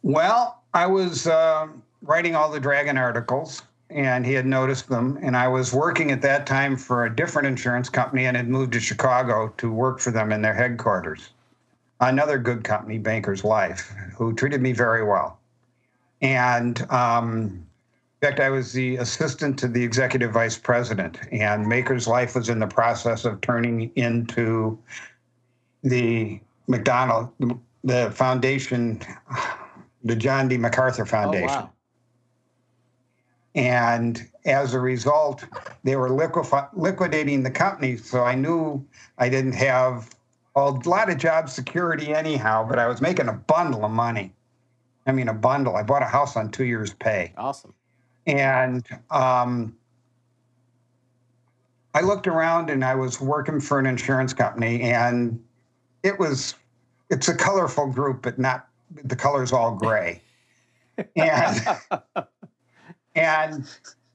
Well, I was uh, writing all the Dragon articles, and he had noticed them. And I was working at that time for a different insurance company and had moved to Chicago to work for them in their headquarters. Another good company, Banker's Life, who treated me very well. And um, in fact, I was the assistant to the executive vice president, and Maker's Life was in the process of turning into the McDonald, the foundation, the John D. MacArthur Oh, Foundation. wow. And as a result, they were liquefi- liquidating the company. So I knew I didn't have a lot of job security anyhow, but I was making a bundle of money. I mean, a bundle. I bought a house on two years' pay. Awesome. And um, I looked around and I was working for an insurance company, and it was, it's a colorful group, but not, the color's all gray. And, [laughs] and,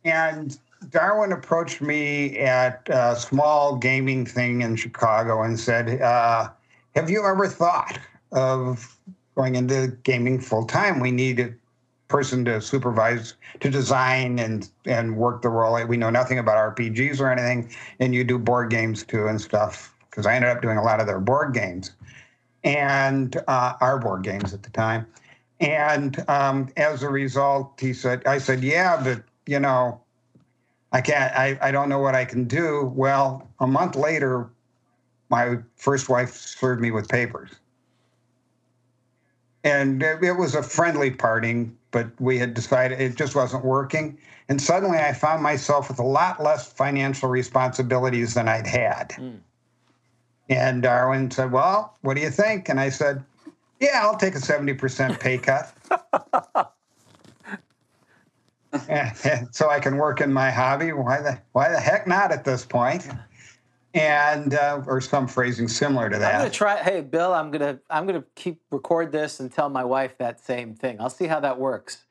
and Darwin approached me at a small gaming thing in Chicago and said, uh, Have you ever thought of going into gaming full time? We need a person to supervise, to design and, and work the role. We know nothing about RPGs or anything, and you do board games too and stuff. Because I ended up doing a lot of their board games and uh, our board games at the time. And um, as a result, he said, I said, yeah, but you know, I can't, I, I don't know what I can do. Well, a month later, my first wife served me with papers. And it, it was a friendly parting, but we had decided it just wasn't working. And suddenly I found myself with a lot less financial responsibilities than I'd had. And Darwin said, Well, what do you think? And I said, Yeah, I'll take a 70% pay cut. [laughs] so I can work in my hobby. Why the why the heck not at this point? And uh, or some phrasing similar to that. I'm gonna try. Hey, Bill, I'm gonna I'm gonna keep record this and tell my wife that same thing. I'll see how that works.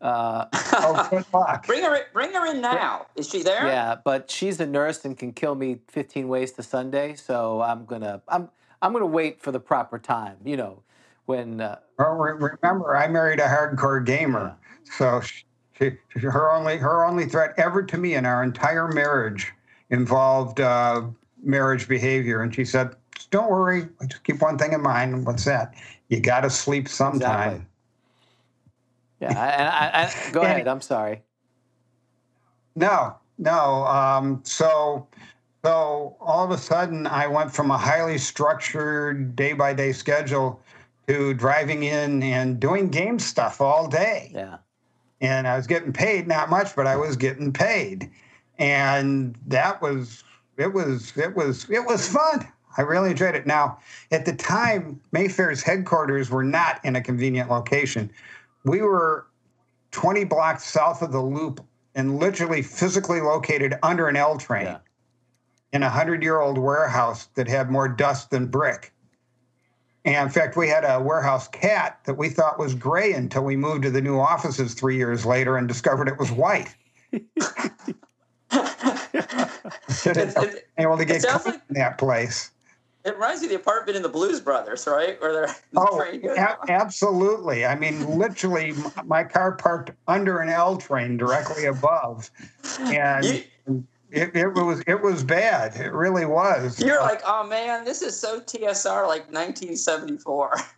Uh, oh, good luck. Bring her, in- bring her in now. Is she there? yeah, but she's a nurse and can kill me 15 ways to Sunday. So I'm gonna I'm I'm gonna wait for the proper time. You know, when uh, Well, re- remember, I married a hardcore gamer, so she, her only her only threat ever to me in our entire marriage involved uh, marriage behavior, and she said, "Don't worry, just keep one thing in mind. What's that? You got to sleep sometime." Exactly. Yeah, and I, I, [laughs] go ahead. I'm sorry. No, no. Um, so, so all of a sudden, I went from a highly structured day by day schedule to driving in and doing game stuff all day. Yeah. and I was getting paid not much, but I was getting paid, and that was it was it was it was fun. I really enjoyed it. Now, at the time, Mayfair's headquarters were not in a convenient location. We were 20 blocks south of the Loop and literally physically located under an L train Yeah. in a hundred-year-old warehouse that had more dust than brick. And in fact, we had a warehouse cat that we thought was gray until we moved to the new offices three years later and discovered it was white. [laughs] [laughs] Should It- it- able to get sounds clean like- in that place. It reminds me of the apartment in the Blues Brothers, right? Where they're [laughs] Oh, a- absolutely. I mean, literally, my car parked under an L train directly above, and You- it, it was it was bad. It really was. You're uh, like, oh man, this is so TSR, like 1974. [laughs]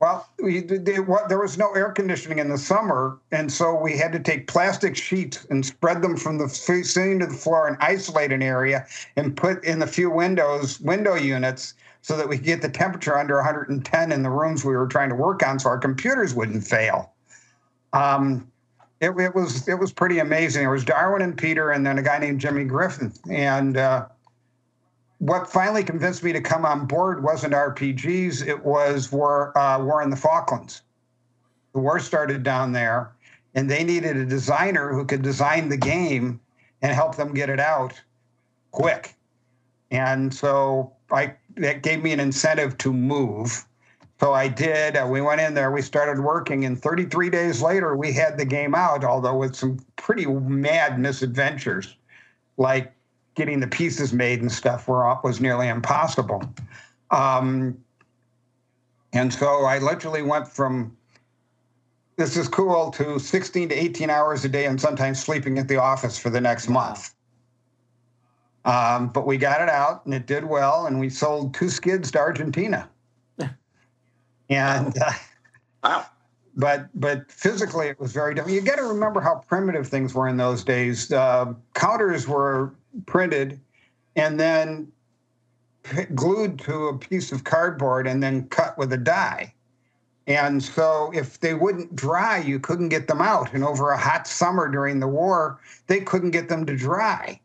Well, we, they, what, there was no air conditioning in the summer, and so we had to take plastic sheets and spread them from the ceiling to the floor and isolate an area and put in the few windows, window units, so that we could get the temperature under 110 in the rooms we were trying to work on, so our computers wouldn't fail. Um, it, it was it was pretty amazing. It was Darwin and Peter, and then a guy named Jimmy Griffin, and. Uh, what finally convinced me to come on board wasn't RPGs, it was war, uh, war in the Falklands. The war started down there, and they needed a designer who could design the game and help them get it out quick. And so I that gave me an incentive to move. So I did. Uh, we went in there, we started working, and 33 days later, we had the game out, although with some pretty mad misadventures, like getting the pieces made and stuff were was nearly impossible. Um, and so I literally went from this is cool to 16 to 18 hours a day and sometimes sleeping at the office for the next month. Um, but we got it out and it did well, and we sold two skids to Argentina. [laughs] and uh, Wow. but but physically it was very different. You got to remember how primitive things were in those days. Uh, counters were printed and then glued to a piece of cardboard and then cut with a die. And so if they wouldn't dry, you couldn't get them out. And over a hot summer during the war, they couldn't get them to dry.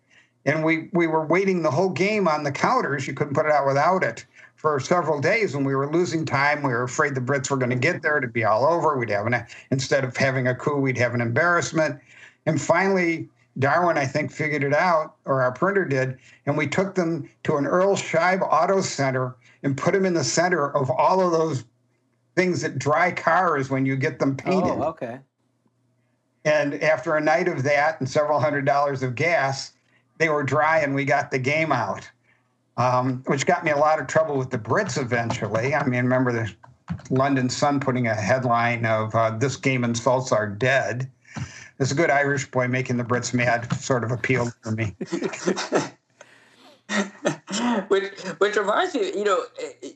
And we, we were waiting the whole game on the counters. You couldn't put it out without it for several days when we were losing time. We were afraid the Brits were going to get there It'd be all over. We'd have an, instead of having a coup, we'd have an embarrassment. And finally, Darwin, I think, figured it out, or our printer did, and we took them to an Earl Scheib Auto Center and put them in the center of all of those things that dry cars when you get them painted. Oh, okay. And after a night of that and several hundred dollars of gas, they were dry and we got the game out, um, which got me a lot of trouble with the Brits eventually. I mean, remember the London Sun putting a headline of uh, "This game insults our dead." This a good Irish boy making the Brits mad sort of appealed for me. [laughs] which which reminds me, you know, eh,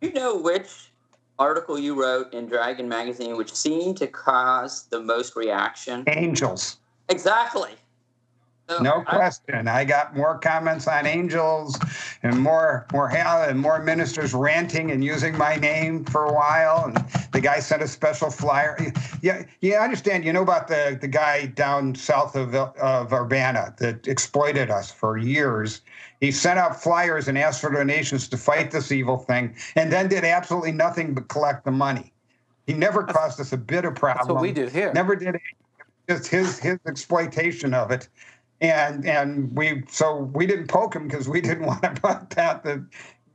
you know which article you wrote in Dragon magazine which seemed to cause the most reaction? Angels. Exactly. No question. I got more comments on angels and more more and more ministers ranting and using my name for a while. And the guy sent a special flyer. Yeah, yeah, I understand. You know about the the guy down south of of Urbana that exploited us for years. He sent out flyers and asked for donations to fight this evil thing, and then did absolutely nothing but collect the money. He never caused us a bit of problem. That's what we do here. Never did just his his exploitation of it and and we so we didn't poke him because we [laughs] didn't want to put that that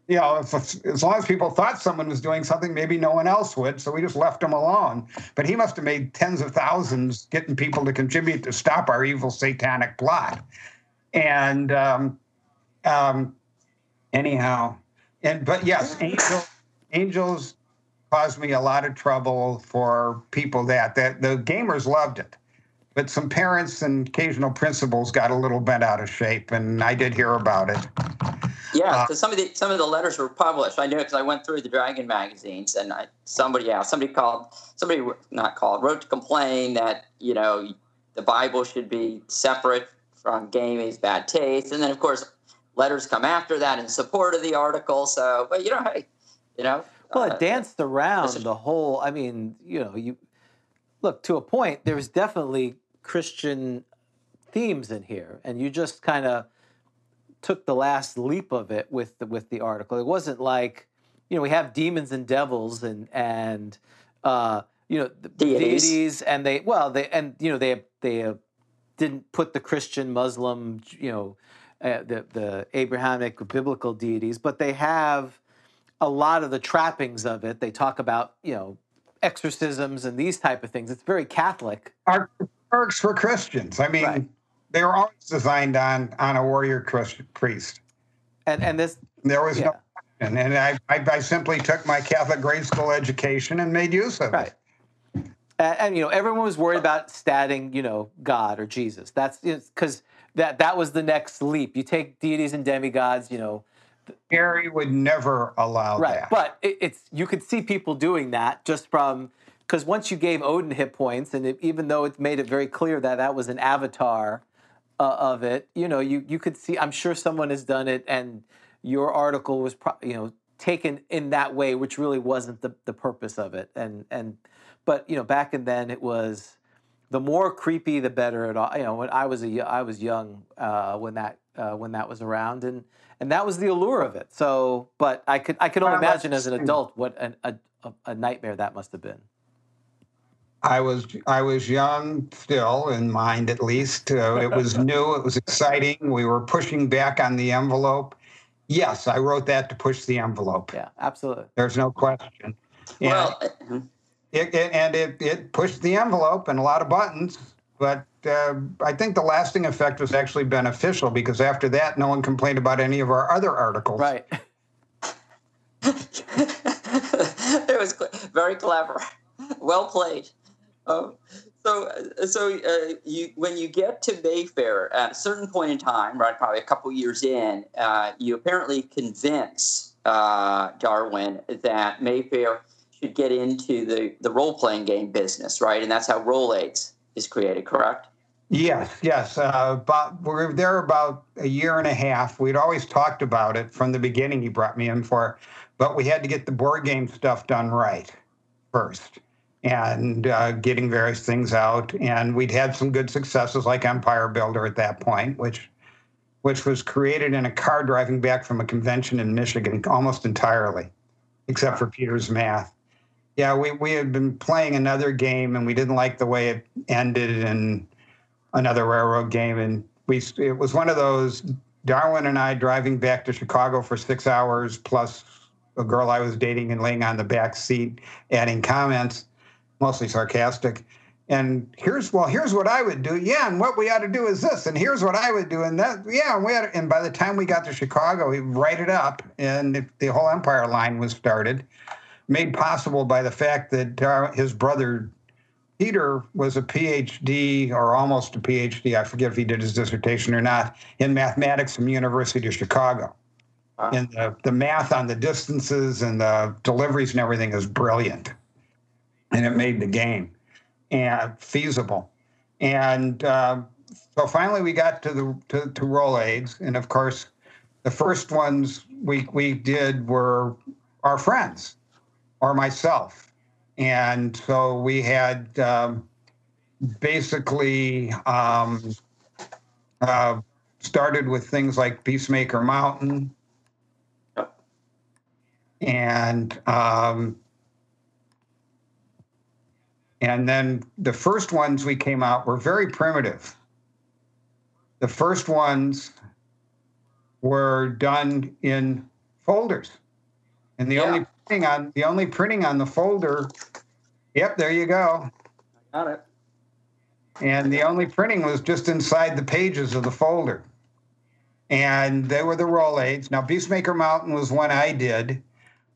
you know if, as long as people thought someone was doing something maybe no one else would. So we just left him alone. But he must have made tens of thousands getting people to contribute to stop our evil satanic plot. And um, um, anyhow and but yes [laughs] angels angels caused me a lot of trouble for people that that the gamers loved it but some parents and occasional principals got a little bent out of shape, and I did hear about it. Yeah, because uh, some of the some of the letters were published. I knew because I went through the Dragon magazines, and I, somebody, yeah, somebody called, somebody not called, wrote to complain that you know the Bible should be separate from gaming's bad taste, and then of course letters come after that in support of the article. So, but you know, hey, you know. Well, it uh, danced around the whole. I mean, you know, you look to a point. There's definitely Christian themes in here, and you just kind of took the last leap of it with the, with the article. It wasn't like, you know, we have demons and devils and and uh, you know deities. deities, and they well they and you know they they uh, didn't put the Christian Muslim you know uh, the the Abrahamic biblical deities, but they have a lot of the trappings of it. They talk about you know exorcisms and these type of things. It's very Catholic. Our works were Christians. I mean, right. they were always designed on on a warrior priest. And and this there was yeah. no question. And I, I, I simply took my Catholic grade school education and made use of right. it. And, and, you know, everyone was worried about statting, you know, God or Jesus. That's because that that was the next leap. You take deities and demigods, you know. Harry would never allow right. that. But it, it's you could see people doing that just from because once you gave Odin hit points, and it, even though it made it very clear that that was an avatar uh, of it, you know, you you could see. I'm sure someone has done it, and your article was, pro- you know, taken in that way, which really wasn't the the purpose of it. And and but you know, back and then it was the more creepy, the better. At all, you know, when I was a I was young uh, when that uh, when that was around, and and that was the allure of it. So, but I could I could only imagine as an adult what an, a a nightmare that must have been. I was I was young still in mind at least. Uh, it was [laughs] new. It was exciting. We were pushing back on the envelope. Yes, I wrote that to push the envelope. Yeah, absolutely. There's no question. And well, uh, it, it, and it, it pushed the envelope and a lot of buttons. But uh, I think the lasting effect was actually beneficial because after that, no one complained about any of our other articles. Right. [laughs] it was very clever. Well played. Um, so, so uh, you when you get to Mayfair at a certain point in time, right, probably a couple years in, uh, you apparently convince uh, Darwin that Mayfair should get into the the role playing game business, right? And that's how Role Aids is created, correct? Yes, yes. Uh, but we were there about a year and a half. We'd always talked about it from the beginning. He brought me in for, but we had to get the board game stuff done right first and uh, getting various things out. And we'd had some good successes like Empire Builder at that point, which which was created in a car driving back from a convention in Michigan almost entirely, except for Peter's math. Yeah, we, we had been playing another game and we didn't like the way it ended in another railroad game. And we it was one of those Darwin and I driving back to Chicago for six hours plus a girl I was dating and laying on the back seat adding comments mostly sarcastic. And here's well, here's what I would do. Yeah, and what we ought to do is this, and here's what I would do, and that yeah, and we had, and by the time we got to Chicago, we write it up, and the whole Empire line was started, made possible by the fact that uh, his brother Peter was a PhD or almost a PhD. I forget if he did his dissertation or not in mathematics from the University of Chicago. Wow. And the, the math on the distances and the deliveries and everything is brilliant and it made the game and feasible. And uh, so finally we got to the to, to Role Aids, and of course, the first ones we we did were our friends or myself, and so we had um, basically um, uh, started with things like Beastmaker Mountain, Yep. and um, and then the first ones we came out were very primitive. The first ones were done in folders. And the Yeah. only printing on the only printing on the folder, yep, there you go. I Got it. And the only printing was just inside the pages of the folder. And they were the Role Aids. Now, Beastmaker Mountain was one I did.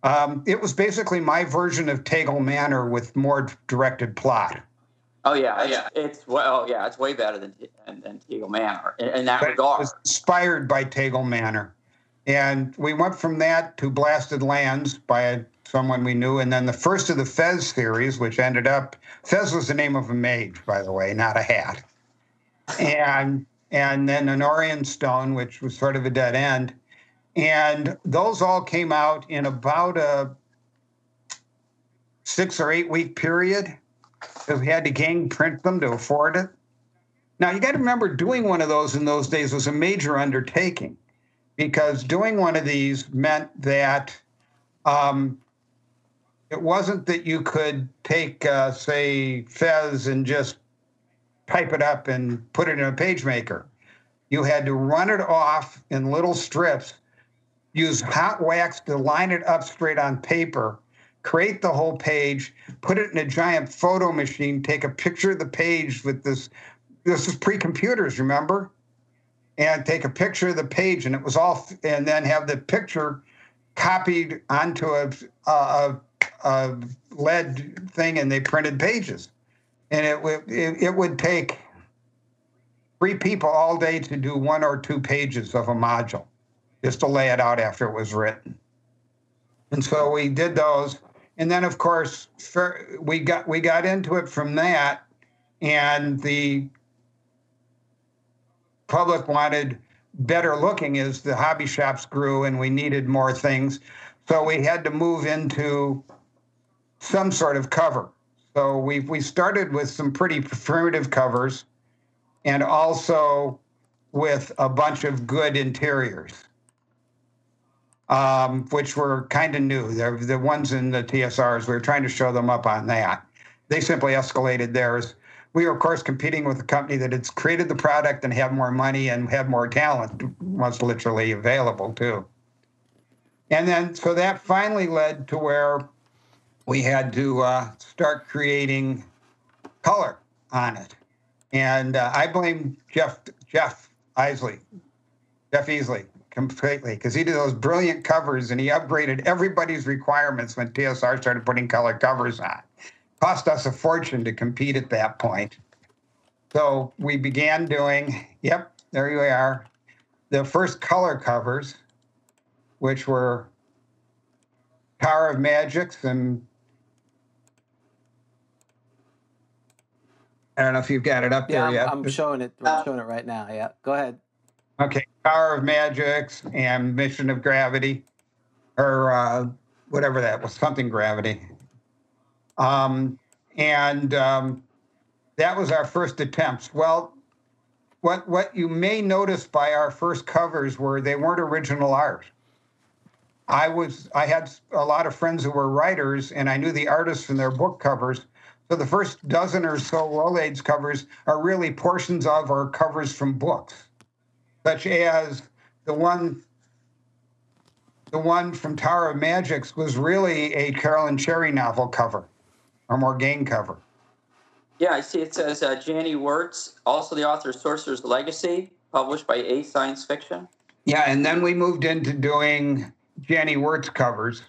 Um, it was basically my version of Tegel Manor with more directed plot. Oh yeah, yeah. It's well, yeah, it's way better than than, than Tegel Manor in, in that But it regard. was inspired by Tegel Manor. And we went from that to Blasted Lands by someone we knew. And then the first of the Fez series, which ended up, Fez was the name of a mage, by the way, not a hat. And and then an Orion Stone, which was sort of a dead end. And those all came out in about a six or eight week period because we had to gang print them to afford it. Now, you got to remember doing one of those in those days was a major undertaking because doing one of these meant that um, it wasn't that you could take, uh, say, Fez and just type it up and put it in a page maker. You had to run it off in little strips, use hot wax to line it up straight on paper, create the whole page, put it in a giant photo machine, take a picture of the page with this. This is pre-computers, remember? And take a picture of the page, and it was all, and then have the picture copied onto a, a, a lead thing, and they printed pages. And it would it, it would take three people all day to do one or two pages of a module, just to lay it out after it was written. And so we did those, and then of course for, we got we got into it from that, and the public wanted better looking as the hobby shops grew, and we needed more things. So we had to move into some sort of cover. So we we started with some pretty primitive covers, and also with a bunch of good interiors um, which were kind of new. They're the ones in the TSRs. We were trying to show them up on that. They simply escalated theirs. We were, of course, competing with a company that had created the product and had more money and had more talent, was literally available too. And then, so that finally led to where we had to uh, start creating color on it. And uh, I blame Jeff Jeff Isley, Jeff Easley completely because he did those brilliant covers and he upgraded everybody's requirements when TSR started putting color covers on. Cost us a fortune to compete at that point. So we began doing, yep, there you are, the first color covers, which were Tower of Magics and I don't know if you've got it up Yeah, there I'm, yet. I'm showing it. I'm showing it right now. Yeah, go ahead. Okay, Tower of Magics and Mission of Gravity, or uh, whatever that was, something gravity. Um, and um, that was our first attempts. Well, what what you may notice by our first covers were they weren't original art. I was I had a lot of friends who were writers, and I knew the artists from their book covers. So the first dozen or so Role Aids covers are really portions of or covers from books such as the one the one from Tower of Magics was really a Carolyn Cherry novel cover or more game cover. Yeah, I see it says uh, Janny Wurts, also the author of Sorcerer's Legacy, published by Ace Science Fiction. Yeah, and then we moved into doing Janny Wurts covers.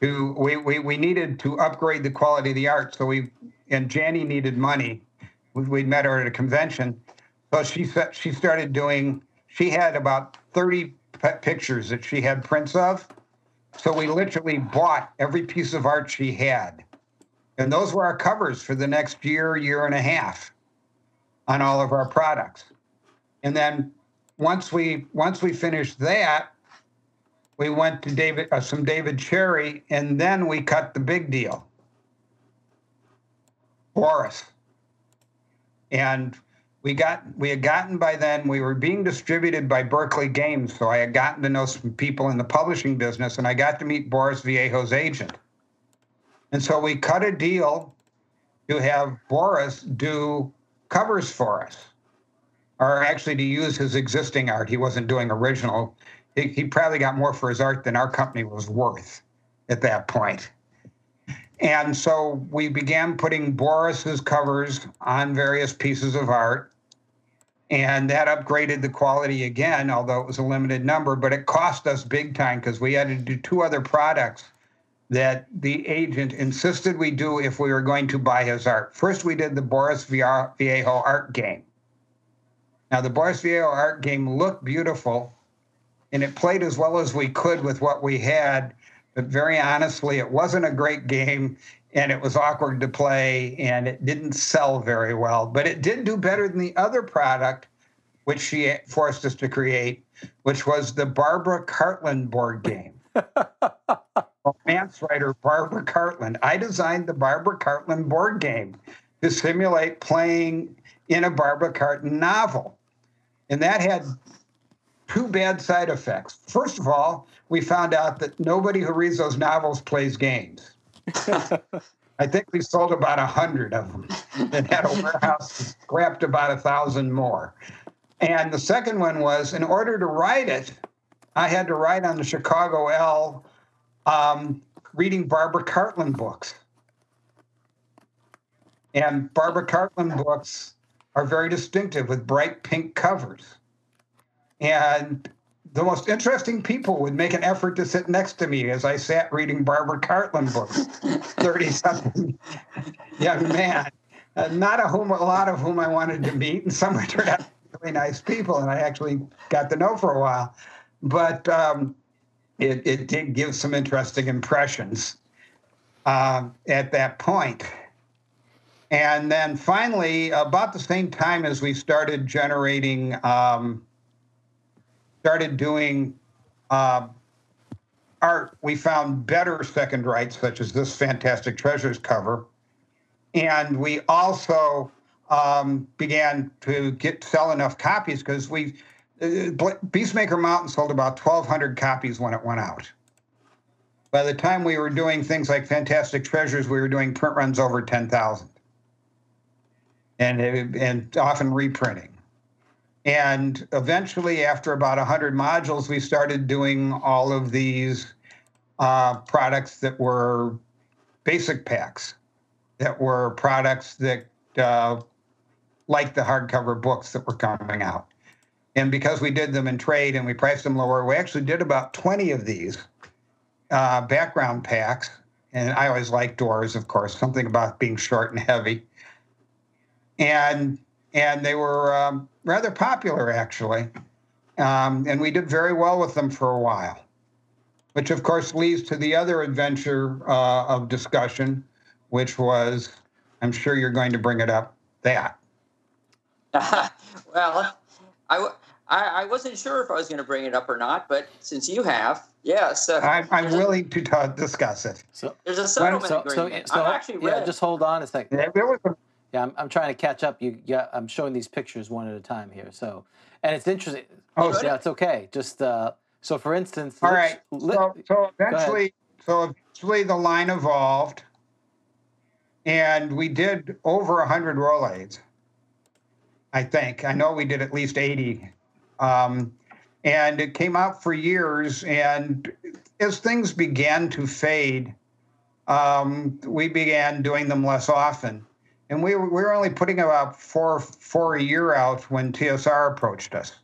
Who we, we, we needed to upgrade the quality of the art. So we and Janny needed money. We, we met her at a convention. So she she started doing. She had about thirty p- pictures that she had prints of. So we literally bought every piece of art she had, and those were our covers for the next year, year and a half. on all of our products. And then once we once we finished that, we went to David uh, some David Cherry, and then we cut the big deal, Boris. And we got we had gotten by then we were being distributed by Berkeley Games, so I had gotten to know some people in the publishing business, and I got to meet Boris Vallejo's agent. And so we cut a deal to have Boris do covers for us, or actually to use his existing art. He wasn't doing original. He, he probably got more for his art than our company was worth at that point. And so we began putting Boris's covers on various pieces of art. And that upgraded the quality again, although it was a limited number, but it cost us big time because we had to do two other products that the agent insisted we do if we were going to buy his art. First, we did the Boris Vallejo art game. Now, the Boris Vallejo art game looked beautiful, and it played as well as we could with what we had. But very honestly, it wasn't a great game, and it was awkward to play, and it didn't sell very well. But it did do better than the other product, which she forced us to create, which was the Barbara Cartland board game. [laughs] romance writer Barbara Cartland. I designed the Barbara Cartland board game to simulate playing in a Barbara Cartland novel. And that had two bad side effects. First of all, we found out that nobody who reads those novels plays games. [laughs] I think we sold about a hundred of them and had a warehouse scrapped about a thousand more. And the second one was in order to write it, I had to write on the Chicago L um, reading Barbara Cartland books. And Barbara Cartland books are very distinctive with bright pink covers. And the most interesting people would make an effort to sit next to me as I sat reading Barbara Cartland books, [laughs] 30 something young man. Uh, not a, whom, a lot of whom I wanted to meet, and some turned out really nice people, and I actually got to know for a while. But um, it, it did give some interesting impressions uh, at that point. And then finally, about the same time as we started generating, um, started doing uh, art, we found better second rights, such as this Fantastic Treasures cover. And we also um, began to get sell enough copies because we Beastmaker Mountain sold about 1,200 copies when it went out. By the time we were doing things like Fantastic Treasures, we were doing print runs over 10,000 and, and often reprinting. And eventually, after about 100 modules, we started doing all of these uh, products that were basic packs, that were products that, uh, like the hardcover books that were coming out. And because we did them in trade and we priced them lower, we actually did about 20 of these uh, background packs. And I always like doors, of course, something about being short and heavy. And and they were um, rather popular, actually. Um, and we did very well with them for a while, which of course leads to the other adventure uh, of discussion, which was, I'm sure you're going to bring it up, that. [laughs] well, I, I, I wasn't sure if I was going to bring it up or not, but since you have, yes. Uh, I'm, I'm willing to t- discuss it. So there's a settlement so, agreement. So, so, i actually yeah, just hold on a second. Yeah, there was a, yeah, I'm, I'm trying to catch up. You, yeah, I'm showing these pictures one at a time here. So, and it's interesting. Oh, yeah, it's okay. Just uh, so, for instance, all right. so, so eventually, so eventually, the line evolved, and we did over a hundred Role Aids. I think I know we did at least eighty um, and it came out for years. And as things began to fade, um, we began doing them less often. And we were, we were only putting about four, four a year out when TSR approached us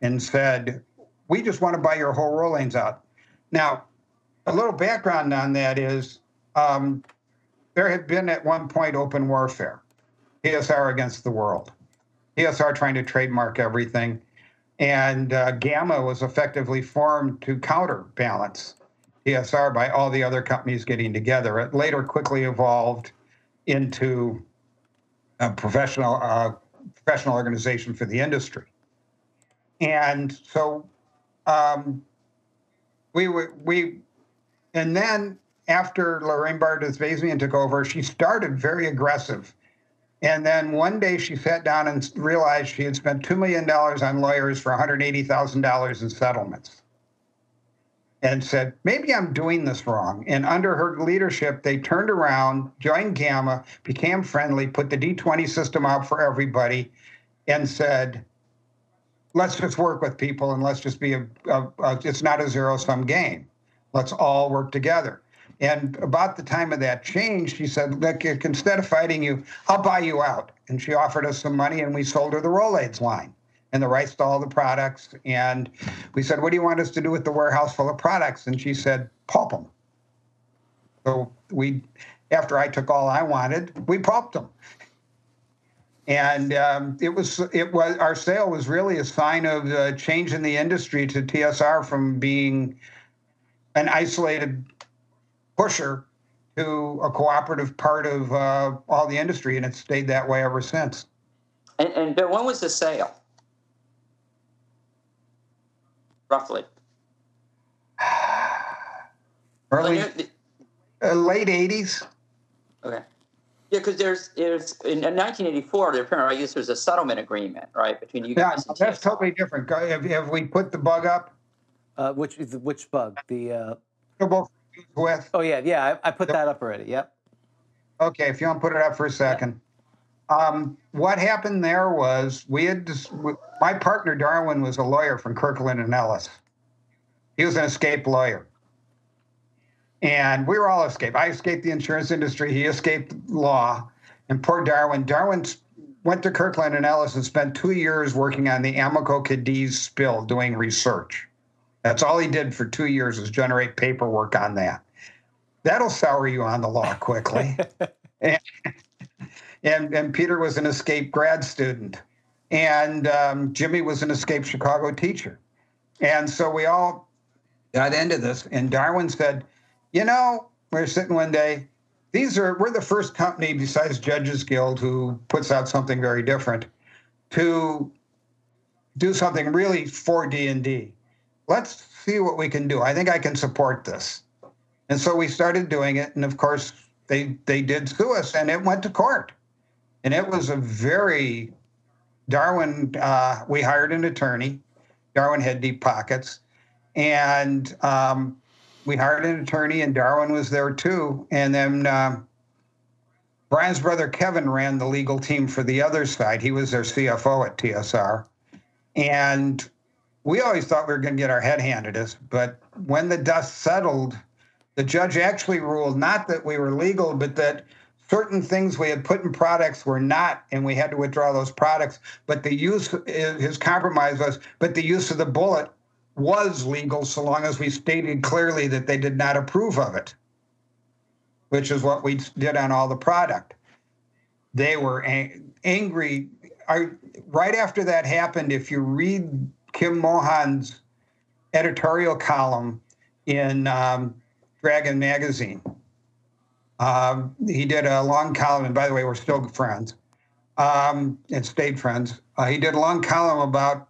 and said, We just want to buy your whole rollings out. Now, a little background on that is um, there had been at one point open warfare, TSR against the world. TSR trying to trademark everything. And uh, GAMA was effectively formed to counterbalance TSR by all the other companies getting together. It later quickly evolved into a professional uh, professional organization for the industry. And so um, we we, and then after Lorraine Bardas Vazmian took over, she started very aggressive. And then one day she sat down and realized she had spent $2 million on lawyers for $180,000 in settlements and said, maybe I'm doing this wrong. And under her leadership, they turned around, joined GAMA, became friendly, put the D20 system out for everybody, and said, let's just work with people and let's just be a, a, a it's not a zero sum game. Let's all work together. And about the time of that change, she said, Look, instead of fighting you, I'll buy you out. And she offered us some money and we sold her the Role Aids line and the rights to all the products. And we said, What do you want us to do with the warehouse full of products? And she said, Pulp them. So we, after I took all I wanted, we pulped them. And um, it was it was our sale was really a sign of the change in the industry to TSR from being an isolated pusher to a cooperative part of uh, all the industry, and it's stayed that way ever since. And, and Bill, when was the sale? Roughly. [sighs] Early, uh, late '80s. Okay. Yeah, because there's there's in 1984, there apparently I guess there's a settlement agreement, right, between you guys. and that's TSR. totally different. Have, have we put the bug up? Uh, which is which bug? The uh, both with. oh yeah yeah I, I put that up already. Yep. Okay, if you want to put it up for a second. Um, what happened there was we had dis- my partner Darwin was a lawyer from Kirkland and Ellis. He was an escape lawyer, and we were all escaped. I escaped the insurance industry. He escaped law, and poor Darwin. Darwin went to Kirkland and Ellis and spent two years working on the Amoco Cadiz spill, doing research. That's all he did for two years was generate paperwork on that. That'll sour you on the law quickly. and, [laughs] and and Peter was an escaped grad student, and um, Jimmy was an escaped Chicago teacher, and so we all got into this. And Darwin said, "You know, we we're sitting one day. These are we're the first company besides Judges Guild who puts out something very different to do something really for D and D. Let's see what we can do. I think I can support this." And so we started doing it, and of course they they did sue us, and it went to court, and it was a very Darwin. Uh, we hired an attorney. Darwin had deep pockets, and um, we hired an attorney, and Darwin was there too. And then um, Brian's brother Kevin ran the legal team for the other side. He was their CFO at TSR, and we always thought we were going to get our head handed us. But when the dust settled, the judge actually ruled not that we were legal, but that certain things we had put in products were not, and we had to withdraw those products. But the use, his compromise was, but the use of the bullet was legal so long as we stated clearly that they did not approve of it, which is what we did on all the product. They were ang- angry. I, right after that happened, if you read Kim Mohan's editorial column in um, Dragon Magazine. Um, he did a long column, and by the way, we're still friends um, and stayed friends. Uh, he did a long column about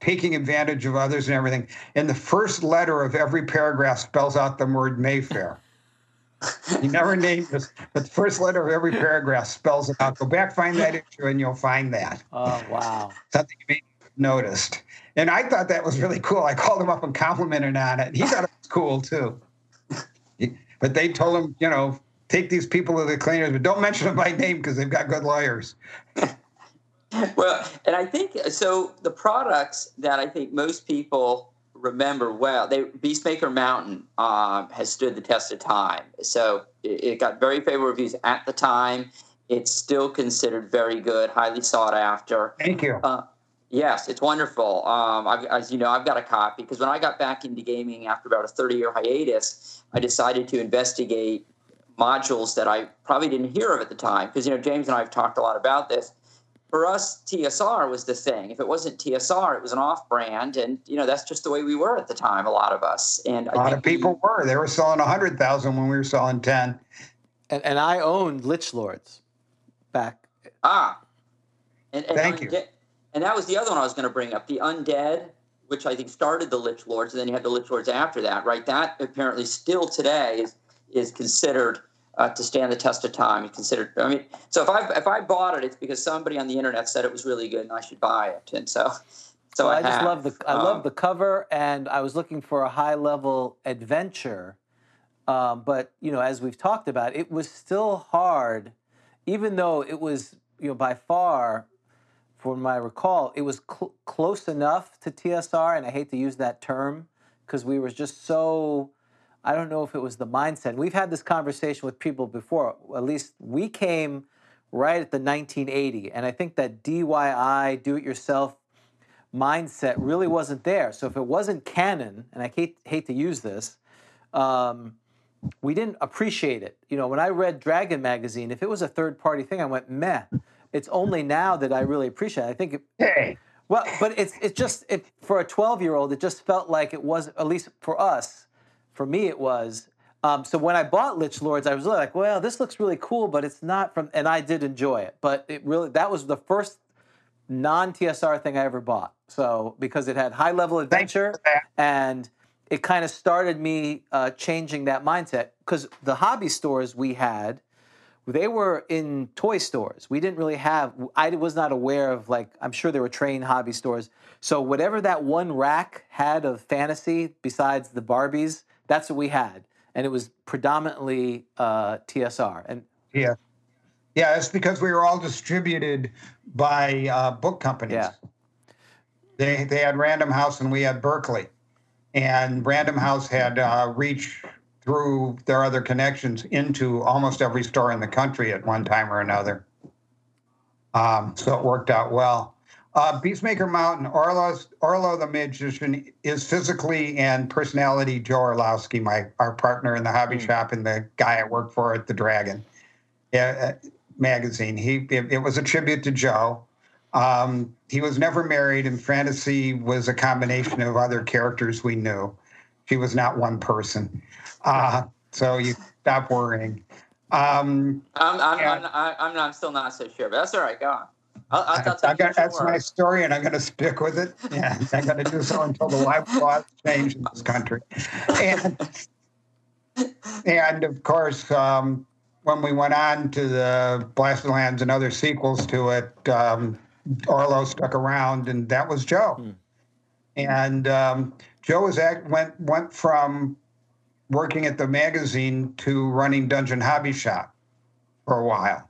taking advantage of others and everything. And the first letter of every paragraph spells out the word Mayfair. he never named this, but the first letter of every paragraph spells it out. Go back, find that issue, and you'll find that. Oh wow. Something you may have noticed. And I thought that was really cool. I called him up and complimented on it. He thought it was cool too. But they told him, you know, take these people to the cleaners, but don't mention them by name because they've got good lawyers. Well, and I think so. The products that I think most people remember well, they Beastmaker Mountain um, has stood the test of time. So it, it got very favorable reviews at the time. It's still considered very good, highly sought after. Thank you. Uh, yes, it's wonderful. Um, I've, as you know, I've got a copy because when I got back into gaming after about a 30 year hiatus, I decided to investigate modules that I probably didn't hear of at the time. Because, you know, James and I have talked a lot about this. For us, TSR was the thing. If it wasn't TSR, it was an off brand. And, you know, that's just the way we were at the time, a lot of us. And A lot of we- people were. They were selling 100,000 when we were selling 10. And and I owned Lich Lords back. Ah, And, and Thank unde- you. And that was the other one I was going to bring up, the undead, which I think started the Lich Lords, and then you have the Lich Lords after that, right? That apparently still today is is considered uh, to stand the test of time. You considered, I mean, so if I if I bought it, it's because somebody on the internet said it was really good and I should buy it, and so so Well, I, I just have. love the I Um, love the cover, and I was looking for a high level adventure. Um, but you know, as we've talked about, it was still hard, even though it was you know by far, from my recall, it was cl- close enough to TSR, and I hate to use that term because we were just so. I don't know if it was the mindset. We've had this conversation with people before. At least we came right at the 1980, and I think that DIY, do it yourself mindset really wasn't there. So if it wasn't canon, and I hate, hate to use this, um, we didn't appreciate it. You know, when I read Dragon magazine, if it was a third party thing, I went meh. It's only now that I really appreciate it. I think it, Hey, well, but it's it's just it, for a 12 year old, it just felt like it was at least for us, for me it was. Um, so when I bought Lich Lords, I was really like, well, this looks really cool, but it's not from, and I did enjoy it. But it really that was the first non TSR thing I ever bought. So because it had high level adventure and it kind of started me uh, changing that mindset because the hobby stores we had they were in toy stores we didn't really have i was not aware of like i'm sure there were train hobby stores so whatever that one rack had of fantasy besides the barbies that's what we had and it was predominantly uh, tsr and yeah, yeah. It's because we were all distributed by uh, book companies. Yeah. They they had Random House and we had Berkley, and Random House had uh, reach through their other connections into almost every store in the country at one time or another. Um, so it worked out well. Uh, Beastmaker Mountain, Orlo's, Orlo the magician is physically and personality Joe Orlowski, my our partner in the hobby shop and the guy I work for at the Dragon uh, magazine. He it, it was a tribute to Joe. Um, he was never married, and Fantasy was a combination of other characters we knew. She was not one person. Uh, so you stop worrying. Um, I'm, I'm, Yeah. I'm, I'm, I'm, not, I'm still not so sure, but that's all right. Go on. I'll, I'll, I'll tell I you got, that's my story, and I'm going to stick with it. Yeah, I'm going to do so until the life laws change in this country. And, and of course, um, when we went on to the Blasted Lands and other sequels to it, um, Orlo stuck around, and that was Joe. Hmm. And um, Joe was act, went went from working at the magazine to running Dungeon Hobby Shop for a while,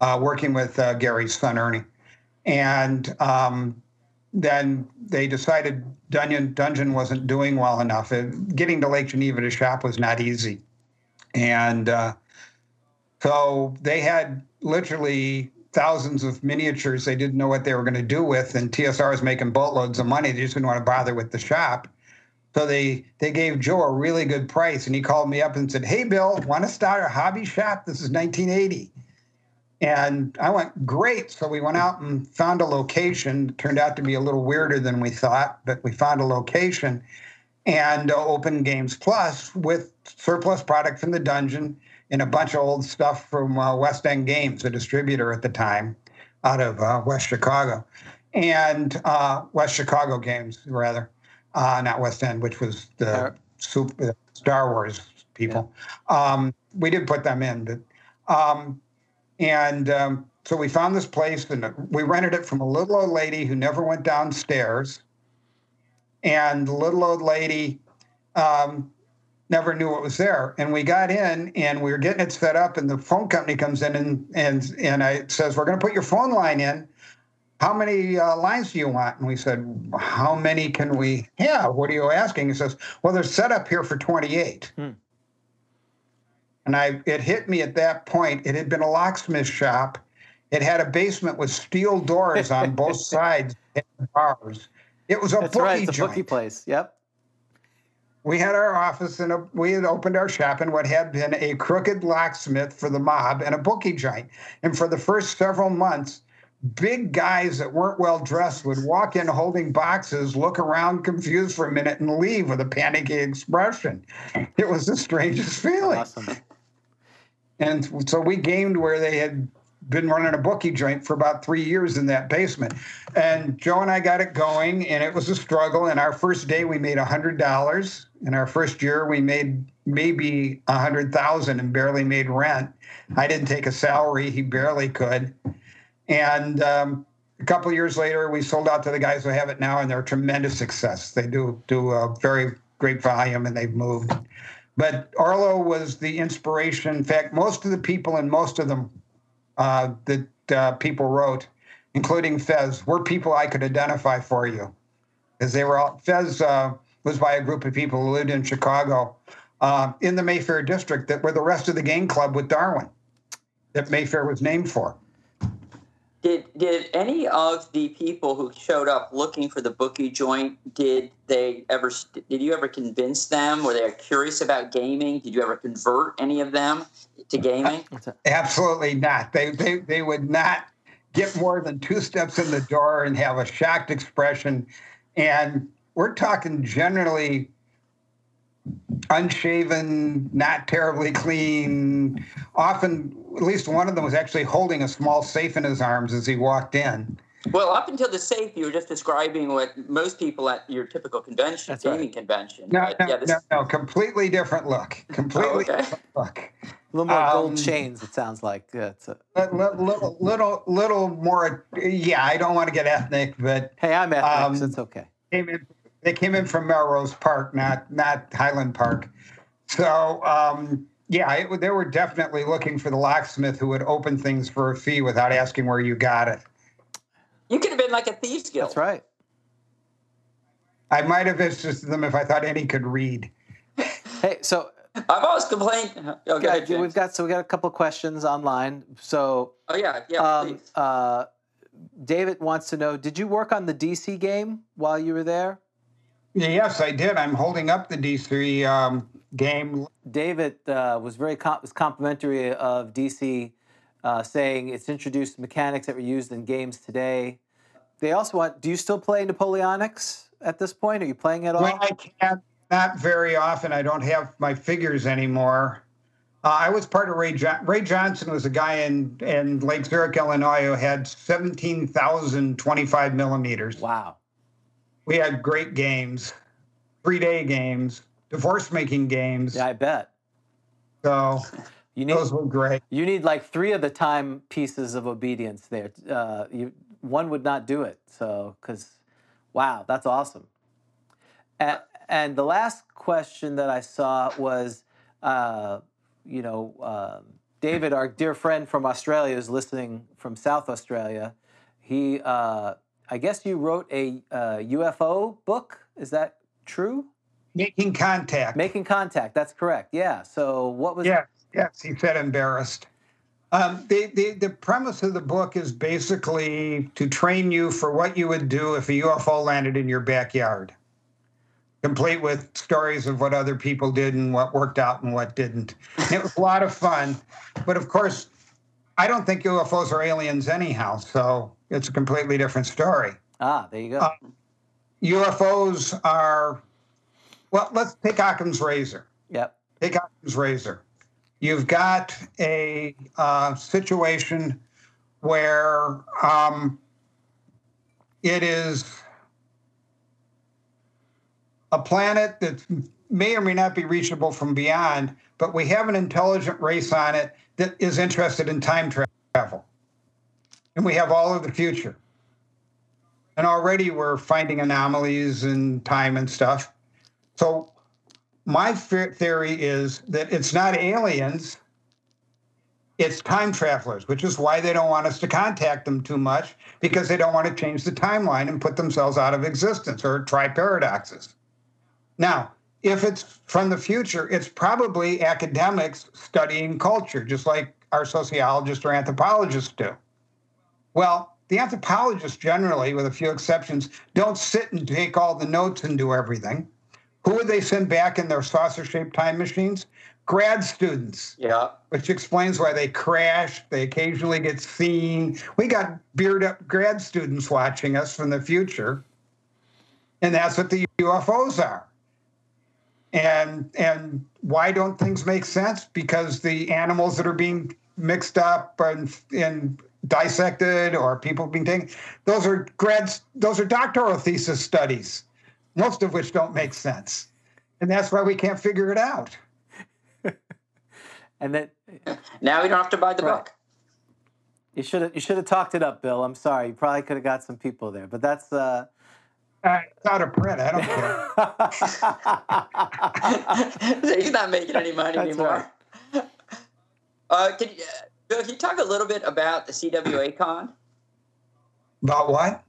uh, working with uh, Gary's son Ernie, and um, then they decided Dungeon Dungeon wasn't doing well enough. It, getting to Lake Geneva to shop was not easy, and uh, so they had literally thousands of miniatures they didn't know what they were going to do with, and TSR was making boatloads of money. They just didn't want to bother with the shop. So they they gave Joe a really good price, and he called me up and said, "Hey, Bill, want to start a hobby shop? This is 1980." And I went, "Great!" So we went out and found a location. Turned out to be a little weirder than we thought, but we found a location and uh, opened Games Plus with surplus product from the dungeon and a bunch of old stuff from uh, West End Games, a distributor at the time out of uh, West Chicago, and uh, West Chicago Games rather uh, not West End, which was the Star- super, Star Wars people. Um, we did put them in, but um, and um, so we found this place, and we rented it from a little old lady who never went downstairs, and the little old lady um, never knew what was there. And we got in, and we were getting it set up, and the phone company comes in and and and I says, "We're going to put your phone line in." How many uh, lines do you want? And we said, how many can we have? What are you asking? He says, well, they're set up here for 28. Hmm. And I, it hit me at that point. It had been a locksmith shop. It had a basement with steel doors on [laughs] both sides and bars. It was a that's bookie right it's a joint. bookie place yep We had our office and a, we had opened our shop in what had been a crooked locksmith for the mob and a bookie joint. And for the first several months, big guys that weren't well dressed would walk in holding boxes, look around confused for a minute, and leave with a panicky expression. It was the strangest feeling. awesome And so we gamed where they had been running a bookie joint for about three years in that basement. And Joe and I got it going, and it was a struggle. And our first day, we made $100. In our first year, we made maybe a 100000 and barely made rent. I didn't take a salary, he barely could. And um, a couple years later, we sold out to the guys who have it now, and they're a tremendous success. They do do a very great volume, and they've moved. But Arlo was the inspiration. In fact, most of the people and most of them uh, that uh, people wrote, including Fez, were people I could identify for you, because they were all. Fez uh, was by a group of people who lived in Chicago, uh, in the Mayfair district, that were the rest of the game club with Darwin, that Mayfair was named for. Did did any of the people who showed up looking for the bookie joint did they ever did you ever convince them? Were they curious about gaming? Did you ever convert any of them to gaming? [laughs] Absolutely not. They they they would not get more than two steps in the door and have a shocked expression. And we're talking generally unshaven, not terribly clean. Often, at least one of them was actually holding a small safe in his arms as he walked in. Well, up until the safe, you were just describing what most people at your typical convention, That's gaming right. convention. No, but no, yeah, this, no, no, completely different look. [laughs] Completely Oh, okay. different look. A little more Um, gold chains. It sounds like. Yeah, it's a, Little, little, little, little more. Yeah, I don't want to get ethnic, but hey, I'm ethnic, Um, so it's okay. came in, they came in from Melrose Park, not not Highland Park. So um, yeah, it, they were definitely looking for the locksmith who would open things for a fee without asking where you got it. you could have been like a thieves guild. That's right. I might have interested them if I thought any could read. [laughs] Hey, so I've always complained. [laughs] Oh, yeah, ahead, we've got so we got a couple questions online. So oh yeah, yeah. um, please. uh, David wants to know: Did you work on the DC game while you were there? Yes, I did. I'm holding up the DC um, game. David uh, was very com- was complimentary of DC, uh, saying it's introduced mechanics that were used in games today. They also want. Do you still play Napoleonics at this point? Are you playing at all? When I can't, not very often. I don't have my figures anymore. Uh, I was part of Ray. Ray Johnson was a guy in in Lake Zurich, Illinois, who had seventeen thousand twenty-five millimeters. wow. We had great games, three-day games, divorce-making games. Yeah, I bet. So [laughs] You need those were great. you need like three of the time pieces of obedience there. Uh, you one would not do it. So because wow, that's awesome. And, and the last question that I saw was, uh, you know, um David, our dear friend from Australia, is listening from South Australia. He, uh, I guess you wrote a uh, UFO book. Is that true? Making contact. Making contact. That's correct. Yeah. So what was? Yes, yes, he said embarrassed. Um, the, the, the premise of the book is basically to train you for what you would do if a UFO landed in your backyard, complete with stories of what other people did and what worked out and what didn't. It was a lot of fun. But of course, I don't think UFOs are aliens anyhow, so it's a completely different story. Ah, there you go. Uh, UFOs are, well, let's take Occam's razor. yep. Take Occam's razor. You've got a uh, situation where um, it is a planet that may or may not be reachable from beyond, but we have an intelligent race on it that is interested in time travel. And we have all of the future. And already we're finding anomalies in time and stuff. So my theory is that it's not aliens, it's time travelers, which is why they don't want us to contact them too much because they don't want to change the timeline and put themselves out of existence or try paradoxes. Now, if it's from the future, it's probably academics studying culture, just like our sociologists or anthropologists do. Well, the anthropologists generally, with a few exceptions, don't sit and take all the notes and do everything. Who would they send back in their saucer shaped time machines? Grad students, yeah. which explains why they crash. They occasionally get seen. We got beard up grad students watching us from the future. And that's what the UFOs are. And and why don't things make sense? Because the animals that are being mixed up and, and dissected or people being taken. Those are grads, those are doctoral thesis studies, most of which don't make sense. And that's why we can't figure it out. [laughs] and then now we don't have to buy the Right. book. you should have you should have talked it up, Bill. I'm sorry. You probably could have got some people there, but that's. Uh, Uh, it's out of print. I don't care. [laughs] He's not making any money [laughs] That's anymore. Uh, can, Bill, can you talk a little bit about the CWA Con? About what?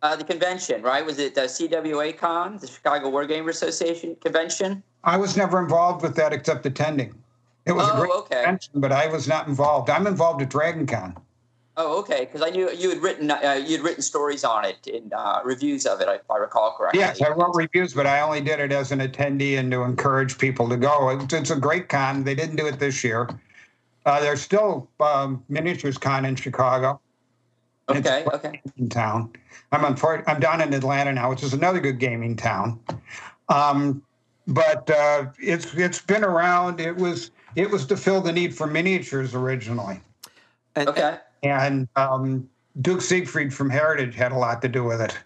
Uh, the convention, right? Was it the CWA Con, the Chicago War Wargamer Association convention? I was never involved with that except attending. It was a Oh, great okay. convention, but I was not involved. I'm involved at Dragon Con. Oh, okay. Because I knew you had written uh, you had written stories on it in uh, reviews of it, if I recall correctly. Yes, I wrote reviews, but I only did it as an attendee and to encourage people to go. It's, it's a great con. They didn't do it this year. Uh, there's still um, miniatures con in Chicago. It's Okay. a Okay. gaming town. I'm unfor- I'm down in Atlanta now, which is another good gaming town. Um, but uh, it's it's been around. It was it was to fill the need for miniatures originally. and, Okay. And um, Duke Seifried from Heritage had a lot to do with it,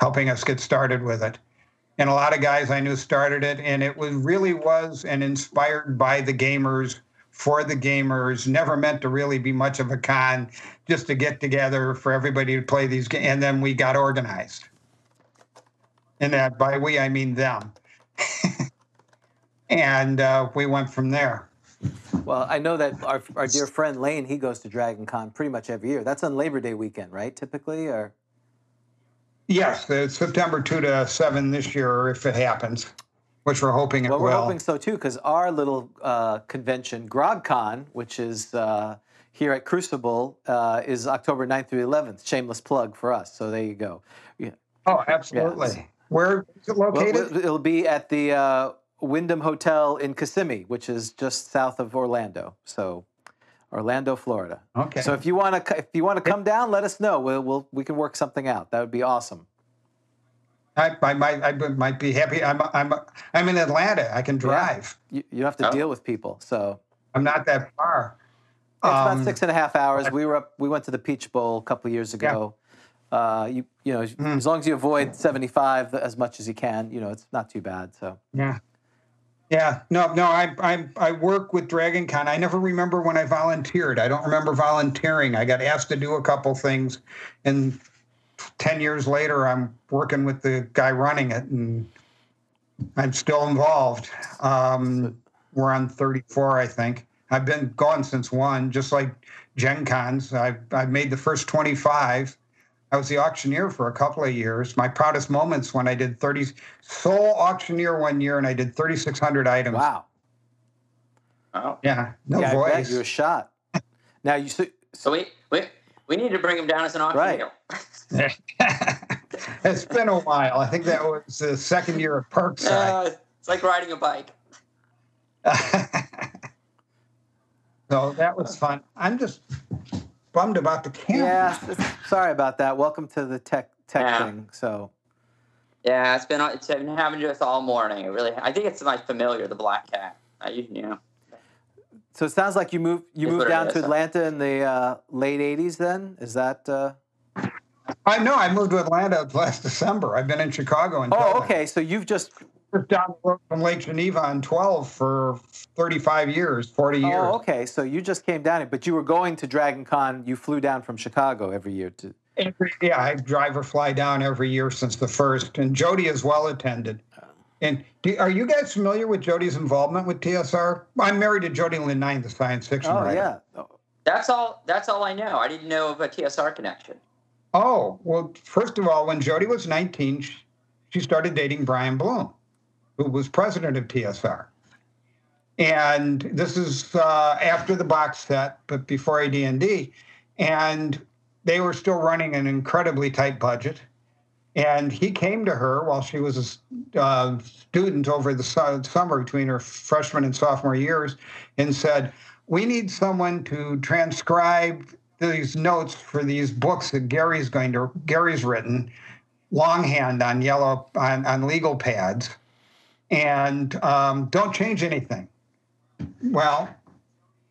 helping us get started with it. And a lot of guys I knew started it, and it was really was and inspired by the gamers for the gamers. Never meant to really be much of a con, just to get together for everybody to play these games. And then we got organized. And that by we I mean them. [laughs] and uh, we went from there. Well, I know that our, our dear friend Lane, he goes to Dragon Con pretty much every year. That's on Labor Day weekend, right? Typically, or Yes, it's September 2 to 7 this year, if it happens, which we're hoping it well, we're will. hoping so too, because our little uh, convention, GrogCon, which is uh, here at Crucible, uh, is October 9th through 11th. Shameless plug for us. So there you go. Yeah. oh, absolutely. Yes. Where is it Well, located? it'll be at the uh, Wyndham Hotel in Kissimmee, which is just south of Orlando. So, Orlando, Florida. okay. So if you want to, if you want to come down, let us know. We'll, we'll we can work something out. That would be awesome. I, I might I might be happy. I'm I'm I'm in Atlanta. I can drive. You, you don't have to Oh. deal with people. So I'm not that far. it's about Um, six and a half hours. We were up. We went to the Peach Bowl a couple of years ago. Uh, you you know, Hmm. as long as you avoid seventy five as much as you can, you know, it's not too bad. So Yeah. Yeah. No, no, I I I work with Dragon Con. I never remember when I volunteered. I don't remember volunteering. I got asked to do a couple things and 10 years later I'm working with the guy running it and I'm still involved. Um, we're on 34, I think. I've been going since one, just like Gen Cons. I've, I've made the first 25. I was the auctioneer for a couple of years. My proudest moments when I did 30 sole auctioneer one year and I did 3,600 items. wow, Oh. Yeah, no yeah, I bet you're a shot. Now you so, So we, we we need to bring him down as an auctioneer. [laughs] [laughs] it's been a while. I think that was the second year of Parkside. Uh, it's like riding a bike. [laughs] so that was fun. I'm just bummed about the camera. yeah. Sorry about that. Welcome to the tech tech Yeah. thing. So Yeah, it's been it's been happening to us all morning. It really, I think it's my familiar, the black cat. I, you know, so it sounds like you moved you Is moved down to Atlanta in the uh, late '80s. Then is that? Uh, I know. I moved to Atlanta last December. I've been in Chicago until oh, then. okay. So you've just Just down the road from Lake Geneva on 12 for 35 years, 40 years. Oh, okay. So you just came down here, but you were going to Dragon Con. You flew down from Chicago every year to. Every, yeah, I drive or fly down every year since the first, and Jody is well attended. Oh. And do, are you guys familiar with Jody's involvement with TSR? I'm married to Jody Lynn Nye, the science fiction Oh writer. yeah. Oh, that's all. That's all I know. I didn't know of a TSR connection. Oh, well, first of all, when Jody was 19, she, started dating Brian Blume, who was president of TSR. And this is uh, after the box set, but before AD&D. And they were still running an incredibly tight budget. And he came to her while she was a uh, student over the su- summer between her freshman and sophomore years and said, We need someone to transcribe these notes for these books that Gary's going to Gary's written longhand on yellow on, on legal pads and um, don't change anything. Well,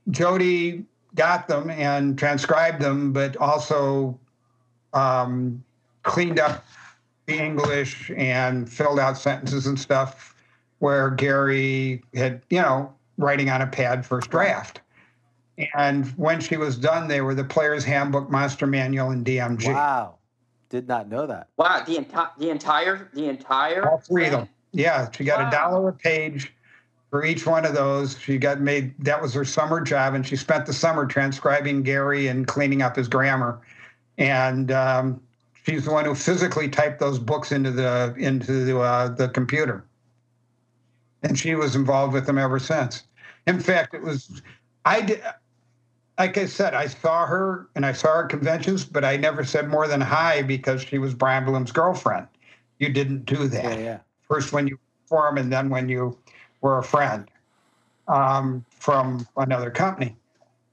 Jody got them and transcribed them, but also um, cleaned up the English and filled out sentences and stuff where Gary had, you know, writing on a pad first draft. And when she was done, they were the Player's Handbook, Monster Manual, and DMG. Wow. Did not know that. Wow, the entire, the entire, the entire. All three of them. Yeah, she got Wow. a dollar a page for each one of those. She got made. That was her summer job, and she spent the summer transcribing Gary and cleaning up his grammar. And um, she's the one who physically typed those books into the into the, uh, the computer. And she was involved with them ever since. In fact, it was I did. Like I said, I saw her and I saw her at conventions, but I never said more than hi because she was Brian Blume's girlfriend. You didn't do that Yeah, yeah. first when you form and then when you were a friend um, from another company.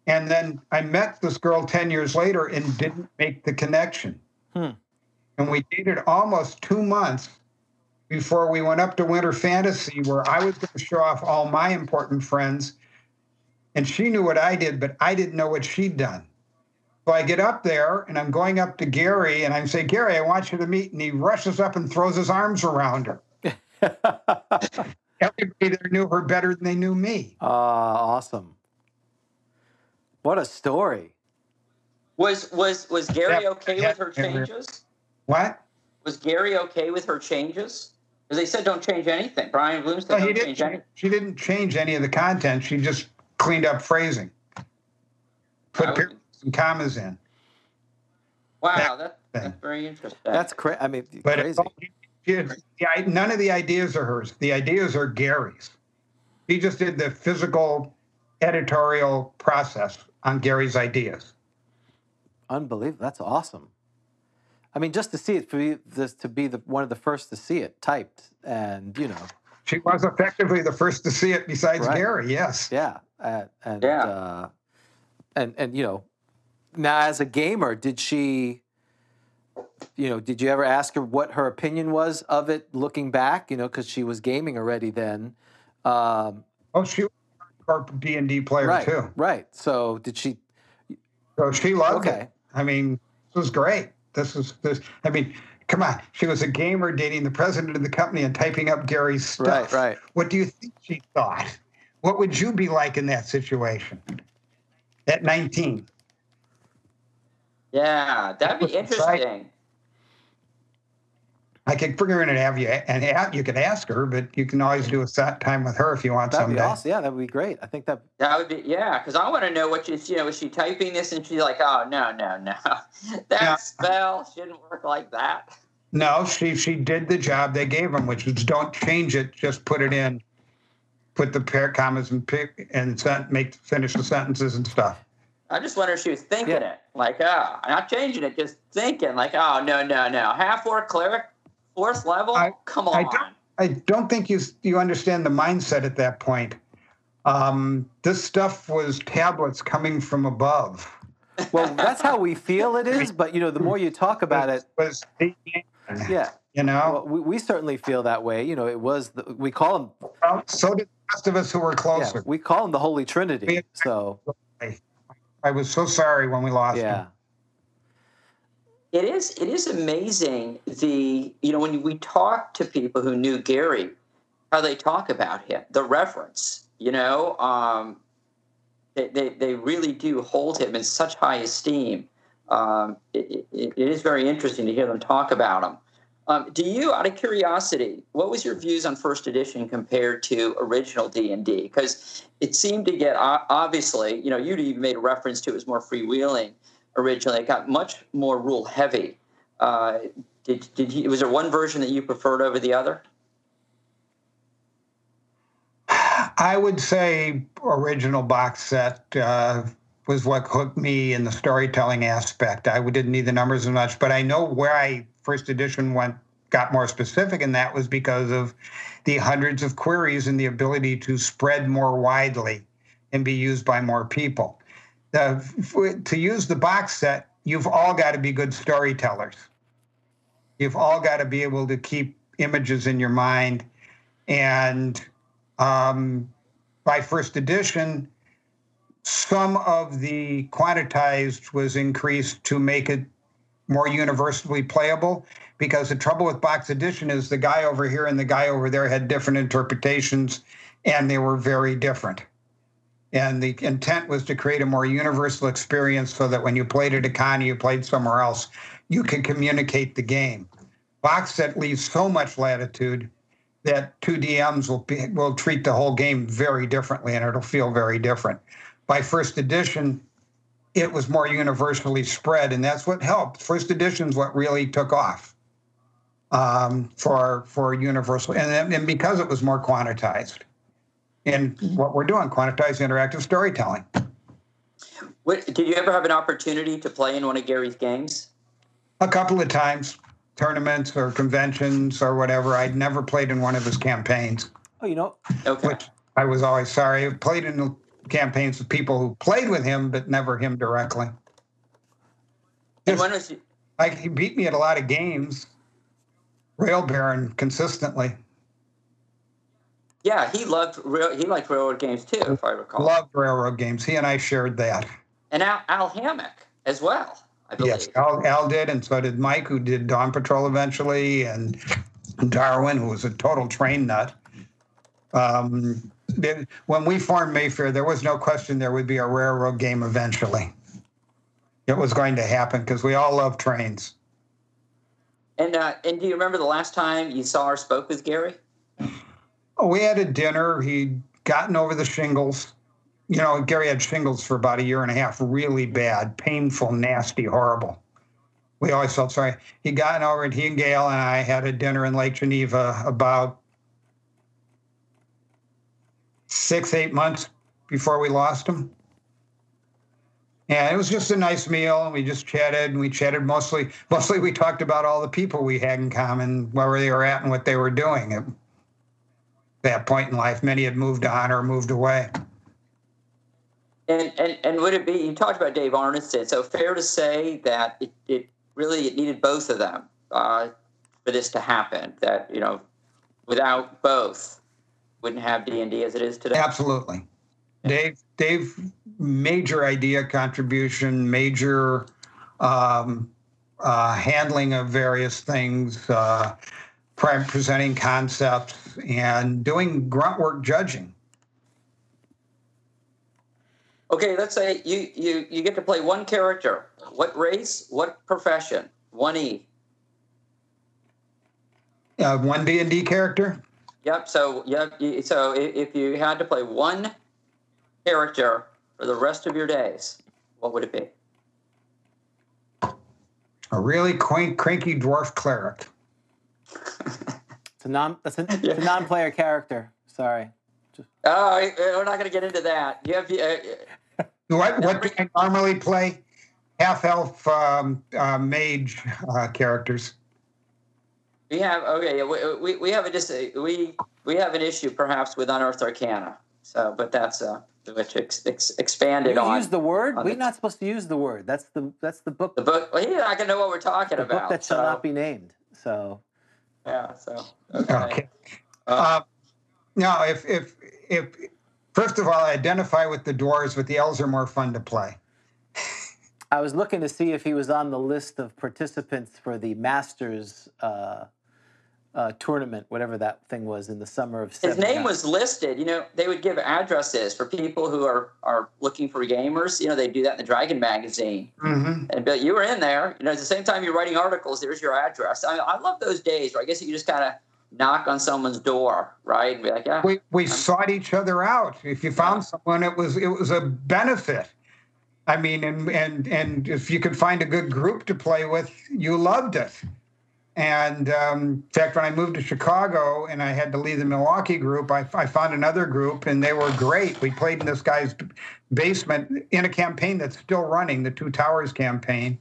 And then I met this girl 10 years later and didn't make the connection. Hmm. And we dated almost two months before we went up to Winter Fantasy, where I was going to show off all my important friends. And she knew what I did, but I didn't know what she'd done. So I get up there and I'm going up to Gary and I say, Gary, I want you to meet. And he rushes up and throws his arms around her. [laughs] Everybody there knew her better than they knew me. Ah, awesome. What a story. Was was was Gary Yeah, okay yeah, with her changes? What? Was Gary okay with her changes? Because they said don't change anything. Brian Blume said No, he don't didn't. change anything. She didn't change any of the content. She just cleaned up phrasing, put I would- periods and commas in. Wow, that, that's very interesting. That's cra- I mean, But crazy. it's all- she had- the i- none of the ideas are hers. The ideas are Gary's. He just did the physical editorial process on Gary's ideas. Unbelievable. That's awesome. I mean, just to see it, for you, this to be the one of the first to see it typed, and you know, She was effectively the first to see it besides Right. Gary. Yes. yeah, uh, and Yeah. Uh, and and you know, now as a gamer, did she, you know, did you ever ask her what her opinion was of it looking back? You know, because she was gaming already then. Um, Oh, she was a D and D player right, too. right. So did she? So she loved Okay. it. I mean, this was great. This was this. I mean, come on. She was a gamer dating the president of the company and typing up Gary's stuff. Right, right. What do you think she thought? What would you be like in that situation? At 19. yeah, that'd be That's right. interesting. I could figure in and have you and a- you could ask her, but you can always do a set time with her if you want That'd be someday. awesome. Yeah, that would be great. I think that. That would be yeah, because I want to know what she's you know is she typing this and she's like oh no no no [laughs] that Yeah. spell shouldn't work like that. No, she she did the job they gave him, which is don't change it, just put it in, put the pair commas and pick and sent, make finish the sentences and stuff. I just wonder if she was thinking Yeah. it like oh not changing it just thinking like oh no no no half orc cleric fourth level I- come I on don't- I don't think you you understand the mindset at that point. Um, this stuff was tablets coming from above. Well, that's how we feel it is, but you know, the more you talk about it, was the, yeah. you know. Well, we, we certainly feel that way. You know, it was the, we call them Well, so did the rest of us who were yeah, closer. we call them the Holy Trinity. We- So I was so sorry when we lost yeah, him. It is it is amazing the you know when we talk to people who knew Gary, how they talk about him, the reference. You know, um, they, they they really do hold him in such high esteem. Um, it, it, it is very interesting to hear them talk about him. Um, do you, out of curiosity, what was your views on first edition compared to original D and D? Because it seemed to get obviously, you know, you even made a reference to it was more freewheeling originally. It got much more rule heavy. Uh, did did you, was there one version that you preferred over the other? I would say original box set uh, was what hooked me in the storytelling aspect. I didn't need the numbers as much, but I know where I first edition went got more specific, and that was because of the hundreds of queries and the ability to spread more widely and be used by more people. F- to use the box set, you've all got to be good storytellers. You've all got to be able to keep images in your mind and um, by first edition, some of the quantitized was increased to make it more universally playable because the trouble with box edition is the guy over here and the guy over there had different interpretations and they were very different. And the intent was to create a more universal experience so that when you played at a con, you played somewhere else, you could communicate the game. Box set leaves so much latitude that two DMs will be, will treat the whole game very differently and it'll feel very different. By first edition, it was more universally spread, and that's what helped. First edition is what really took off um, for for universal, and and because it was more quantitized, and what we're doing, quantitized interactive storytelling. What, did you ever have an opportunity to play in one of Gary's games? A couple of times, tournaments or conventions or whatever. I'd never played in one of his campaigns. Oh, you know, Okay. which I was always sorry. I played in the campaigns with people who played with him, but never him directly. And when was you, Like he beat me at a lot of games, Rail Baron consistently. Yeah, he loved rail, he liked railroad games too, if I recall. Loved railroad games. He and I shared that. and Al, Al Hammack as well, I believe. Yes, Al, Al did, and so did Mike, who did Dawn Patrol eventually, and Darwin, who was a total train nut. Um, when we formed Mayfair, there was no question there would be a railroad game eventually. It was going to happen because we all love trains. And uh, and do you remember the last time you saw or spoke with Gary? Oh, we had a dinner. He'd gotten over the shingles. You know, Gary had shingles for about a year and a half, really bad, painful, nasty, horrible. We always felt sorry. He'd gotten over it. He and Gail and I had a dinner in Lake Geneva about six, eight months before we lost him. And it was just a nice meal, and we just chatted, and we chatted mostly. Mostly, we talked about all the people we had in common, where they were at, and what they were doing. At that point in life, many had moved on or moved away. And and and would it be? You talked about Dave Arneson, so fair to say that it, it really it needed both of them uh, for this to happen. That you know, without both, wouldn't have D and D as it is today. Absolutely. Dave, Dave, major idea contribution, major um, uh, handling of various things, uh, pre- presenting concepts, and doing grunt work judging. Okay, let's say you you you get to play one character. What race? What profession? One E. Uh, one D and D character. Yep. So yep. So if you had to play one character for the rest of your days, what would it be? A really quaint, cranky dwarf cleric. [laughs] it's a non that's a, [laughs] it's a non-player character. Sorry. Oh, I- we're not going to get into that. You have uh, What what do I normally play? Half elf um, uh, mage uh, characters. we have okay. We, we, we have a just we we have an issue perhaps with unearthed arcana. So, but that's uh which ex, ex, expanded You on use the word. We're the- not supposed to use the word. That's the that's the book. the book. Well, you're not going to know what we're talking the about. book that shall not be named. So Yeah. So okay. Okay. Uh, Uh, no, if if if first of all, I identify with the dwarves, but the elves are more fun to play. I was looking to see if he was on the list of participants for the Masters uh, uh, tournament, whatever that thing was in the summer of. His name was listed. You know, they would give addresses for people who are are looking for gamers. You know, they do that in the Dragon magazine. Mm-hmm. And but you were in there. You know, at the same time you're writing articles, there's your address. I, I love those days where I guess you just kind of knock on someone's door, right, and be like, yeah, We we sought each other out. If you found someone, it was it was a benefit. I mean, and and and if you could find a good group to play with, you loved it. And um, in fact, when I moved to Chicago and I had to leave the Milwaukee group, I, I found another group and they were great. We played in this guy's basement in a campaign that's still running, the Two Towers campaign,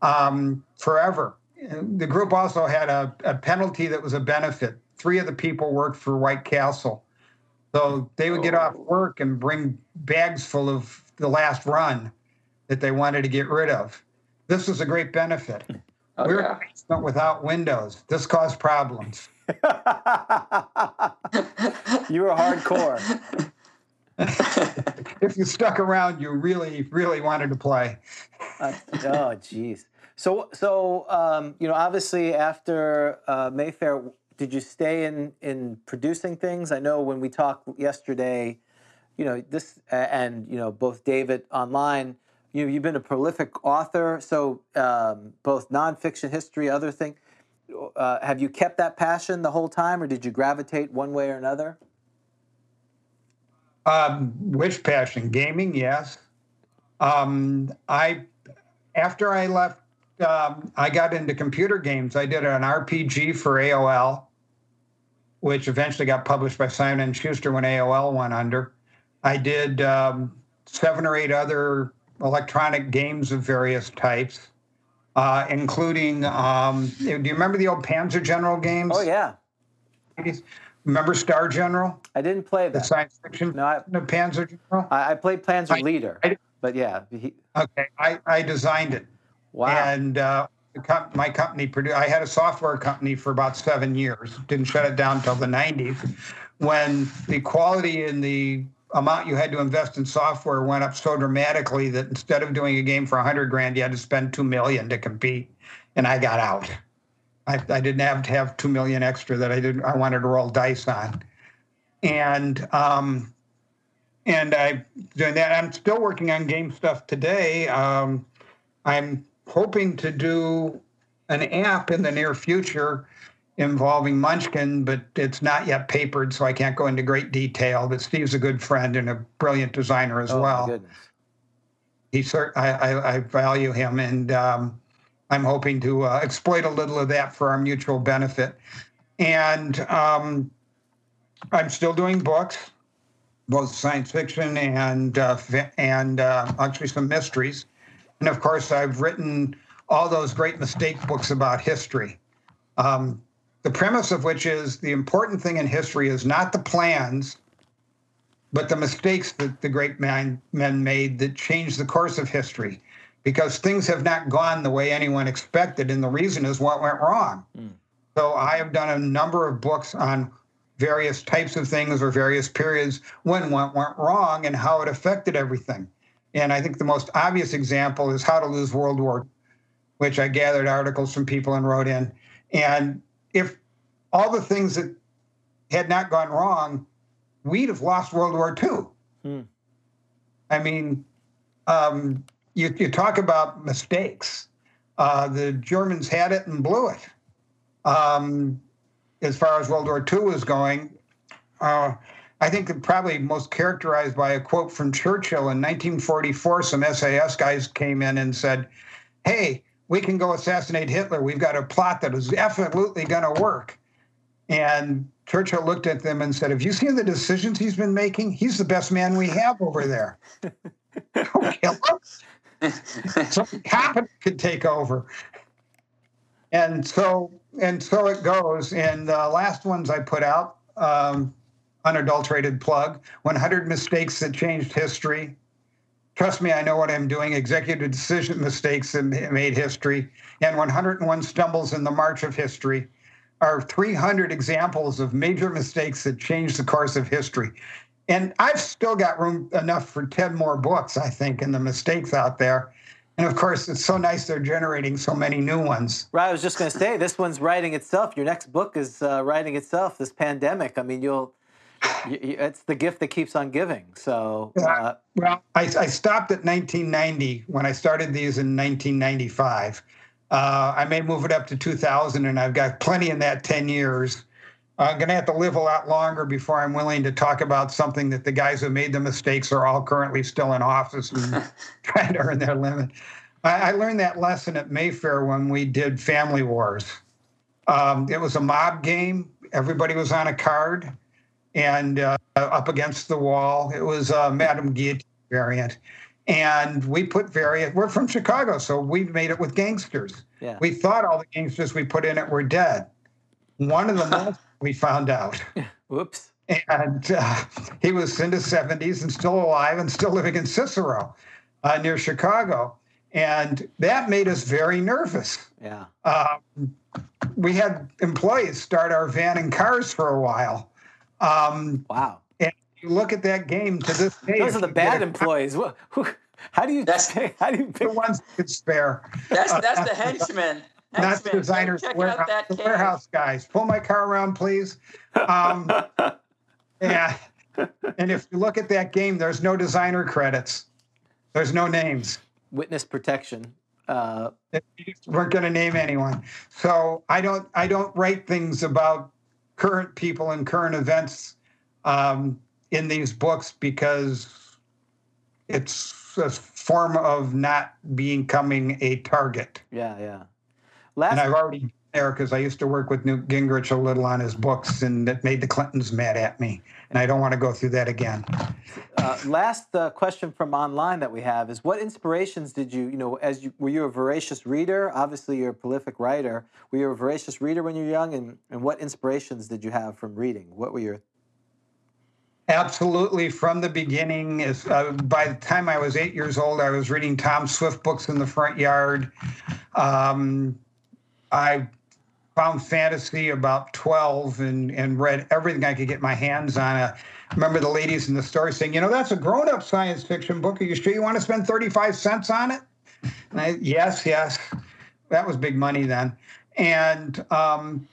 um, forever. The group also had a, a penalty that was a benefit. Three of the people worked for White Castle. So they would get off Oh. work and bring bags full of the last run that they wanted to get rid of. This was a great benefit. Oh, we were yeah. in basement without windows. This caused problems. [laughs] [laughs] you were hardcore. [laughs] if you stuck around, you really, really wanted to play. Uh, oh, jeez. So, so um, you know, obviously after uh, Mayfair, did you stay in in producing things? I know when we talked yesterday, you know this, and you know both David online. You you've been a prolific author, so um, both nonfiction, history, other thing. Uh, have you kept that passion the whole time, or did you gravitate one way or another? Um, which passion? Gaming, yes. Um, I after I left, um, I got into computer games. I did an RPG for AOL, which eventually got published by Simon and Schuster when AOL went under. I did um, seven or eight other electronic games of various types, uh, including. Um, do you remember the old Panzer General games? Oh yeah. Remember Star General? I didn't play that. The science fiction. No, I, the Panzer General. I, I played Panzer I, Leader, I, but yeah. He, okay, I, I designed it. Wow. And uh, my company produced. I had a software company for about seven years. Didn't shut it down until the '90s, when the quality in the amount you had to invest in software went up so dramatically that instead of doing a game for 100 grand, you had to spend two million to compete, and I got out. I, I didn't have to have two million extra that I didn't. I wanted to roll dice on, and um, and I doing that. I'm still working on game stuff today. Um, I'm hoping to do an app in the near future involving Munchkin, but it's not yet papered, so I can't go into great detail. But Steve's a good friend and a brilliant designer as oh, well. He cert- I, I, I, value him, and um, I'm hoping to uh, exploit a little of that for our mutual benefit. And um, I'm still doing books, both science fiction and uh, and uh, actually some mysteries. And of course, I've written all those great mistake books about history. Um, the premise of which is the important thing in history is not the plans, but the mistakes that the great man, men made that changed the course of history because things have not gone the way anyone expected, and the reason is what went wrong. Mm. So I have done a number of books on various types of things or various periods when what went wrong and how it affected everything. And I think the most obvious example is How to Lose World War, which I gathered articles from people and wrote in. And if all the things that had not gone wrong, we'd have lost World War II. Hmm. I mean, um, you, you talk about mistakes. Uh, the Germans had it and blew it. Um, as far as World War II was going, uh, I think probably most characterized by a quote from Churchill in 1944. Some SAS guys came in and said, Hey, we can go assassinate Hitler. We've got a plot that is absolutely going to work. And Churchill looked at them and said, Have you seen the decisions he's been making? He's the best man we have over there. [laughs] Don't kill him. Something happened could take over. And so and so it goes. And the last ones I put out, um, unadulterated plug, 100 mistakes that changed history. Trust me, I know what I'm doing. Executive decision mistakes that made history, and 101 stumbles in the march of history are 300 examples of major mistakes that changed the course of history. And I've still got room enough for 10 more books, I think, in the mistakes out there. And of course, it's so nice they're generating so many new ones. Right. I was just going to say, this one's writing itself. Your next book is uh, writing itself. This pandemic. I mean, you'll. It's the gift that keeps on giving. So. Uh, well, I, I, stopped at 1990 when I started these in 1995. Uh, I may move it up to 2000, and I've got plenty in that 10 years. I'm going to have to live a lot longer before I'm willing to talk about something that the guys who made the mistakes are all currently still in office and [laughs] trying to earn their limit. I, I, learned that lesson at Mayfair when we did Family Wars. Um, it was a mob game. Everybody was on a card and uh, up against the wall. It was a Madame Guillotine variant. And we put various, we're from Chicago, so we made it with gangsters. Yeah. We thought all the gangsters we put in it were dead. One of them [laughs] we found out. [laughs] Whoops. And uh, he was in his 70s and still alive and still living in Cicero uh, near Chicago. And that made us very nervous. Yeah. Um, we had employees start our van and cars for a while. Um, wow. And, you look at that game to this day. Those are the bad employees. Who, who, how do you That's- [laughs] how do you The pick? ones that could spare. That's that's the henchman. Not the designers, check warehouse, that the cave. warehouse guys. Pull my car around, please. Um, [laughs] yeah. And if you look at that game, there's no designer credits. There's no names. Witness protection. Uh, You just weren't going to name anyone. So I don't. I don't write things about current people and current events um, in these books because it's a form of not becoming a target. yeah, yeah. And I've already been there because I used to work with Newt Gingrich a little on his books, and it made the Clintons mad at me. And I don't want to go through that again. uh, last uh, question from online that we have is: What inspirations did you, you know, as you were you a voracious reader? Obviously, you're a prolific writer. Were you a voracious reader when you were young? And and what inspirations did you have from reading? What were your Absolutely, from the beginning. Is uh, by the time I was eight years old, I was reading Tom Swift books in the front yard. Um, I found fantasy about twelve and and read everything I could get my hands on. I remember the ladies in the store saying, "You know, that's a grown-up science fiction book. Are you sure you want to spend thirty-five cents on it?" And I, yes, yes, that was big money then. And um,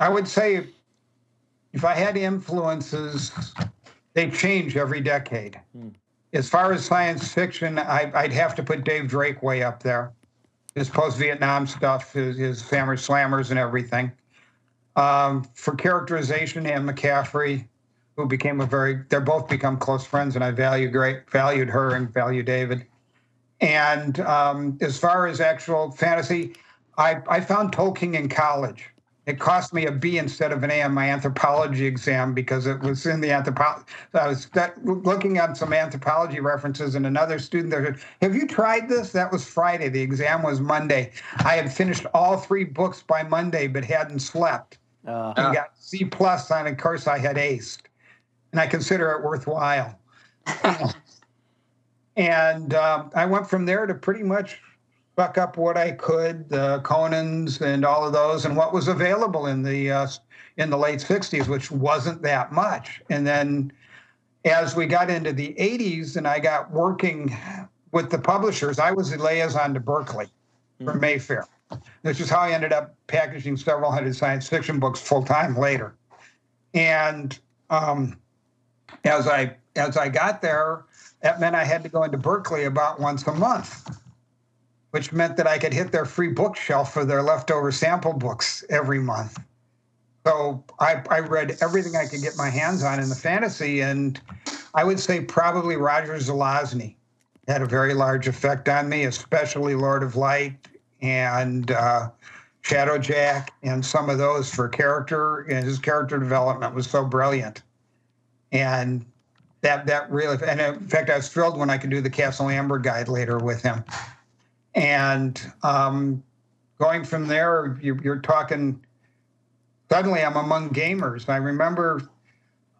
I would say, if I had influences they change every decade. Hmm. As far as science fiction, I, I'd have to put Dave Drake way up there. His post-Vietnam stuff, his, his Hammer's Slammers and everything. Um, for characterization, Anne McCaffrey, who became a very, they're both become close friends, and I value great, valued her and value David. And um, as far as actual fantasy, I, I found Tolkien in college. It cost me a B instead of an A on my anthropology exam because it was in the anthropology. I was looking at some anthropology references, and another student there said, "Have you tried this?" That was Friday. The exam was Monday. I had finished all three books by Monday, but hadn't slept. uh, And got C plus on a course I had aced, and I consider it worthwhile. [laughs] and um, I went from there to pretty much buck up what I could, the Conans and all of those, and what was available in the uh, in the late '60s, which wasn't that much. And then as we got into the '80s, and I got working with the publishers, I was the liaison to Berkley for Mayfair. This is how I ended up packaging several hundred science fiction books full time later. And um, as I as I got there, that meant I had to go into Berkley about once a month, which meant that I could hit their free bookshelf for their leftover sample books every month. So I, I read everything I could get my hands on in the fantasy, and I would say probably Roger Zelazny had a very large effect on me, especially Lord of Light and uh, Shadowjack, and some of those for character. And his character development was so brilliant, and that that really. And in fact, I was thrilled when I could do the Castle Amber guide later with him. And um, going from there, you, you're talking. Suddenly, I'm among gamers. I remember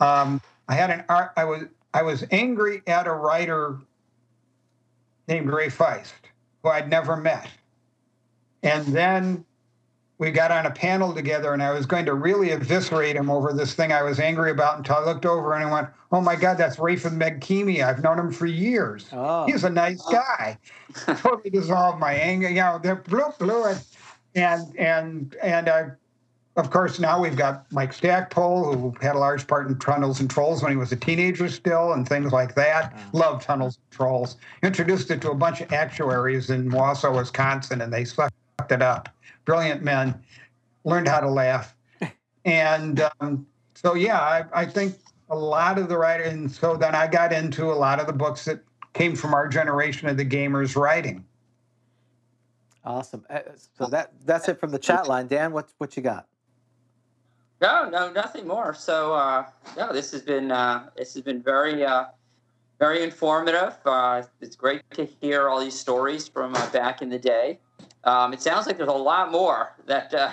um, I had an art. I was I was angry at a writer named Ray Feist, who I'd never met. And then we got on a panel together, and I was going to really eviscerate him over this thing I was angry about until I looked over and I went, "Oh my God, that's Rafen Megkimi. I've known him for years. oh, He's a nice oh. guy." totally dissolved my anger. You know, the blue, blue, and and and and I. Of course, now we've got Mike Stackpole, who had a large part in Tunnels and Trolls when he was a teenager still, and things like that. Loved Tunnels and Trolls. Introduced it to a bunch of actuaries in Wausau, Wisconsin, and they sucked it up. Brilliant men. Learned how to laugh. [laughs] And um, so, yeah, I, I think a lot of the writing, and so then I got into a lot of the books that came from our generation of the gamers writing. awesome. Uh, So that that's it from the chat line. Dan, what what you got? No, no, nothing more. So, uh, no, this has been uh, this has been very, uh, very informative. Uh, it's great to hear all these stories from uh, back in the day. Um, it sounds like there's a lot more that uh,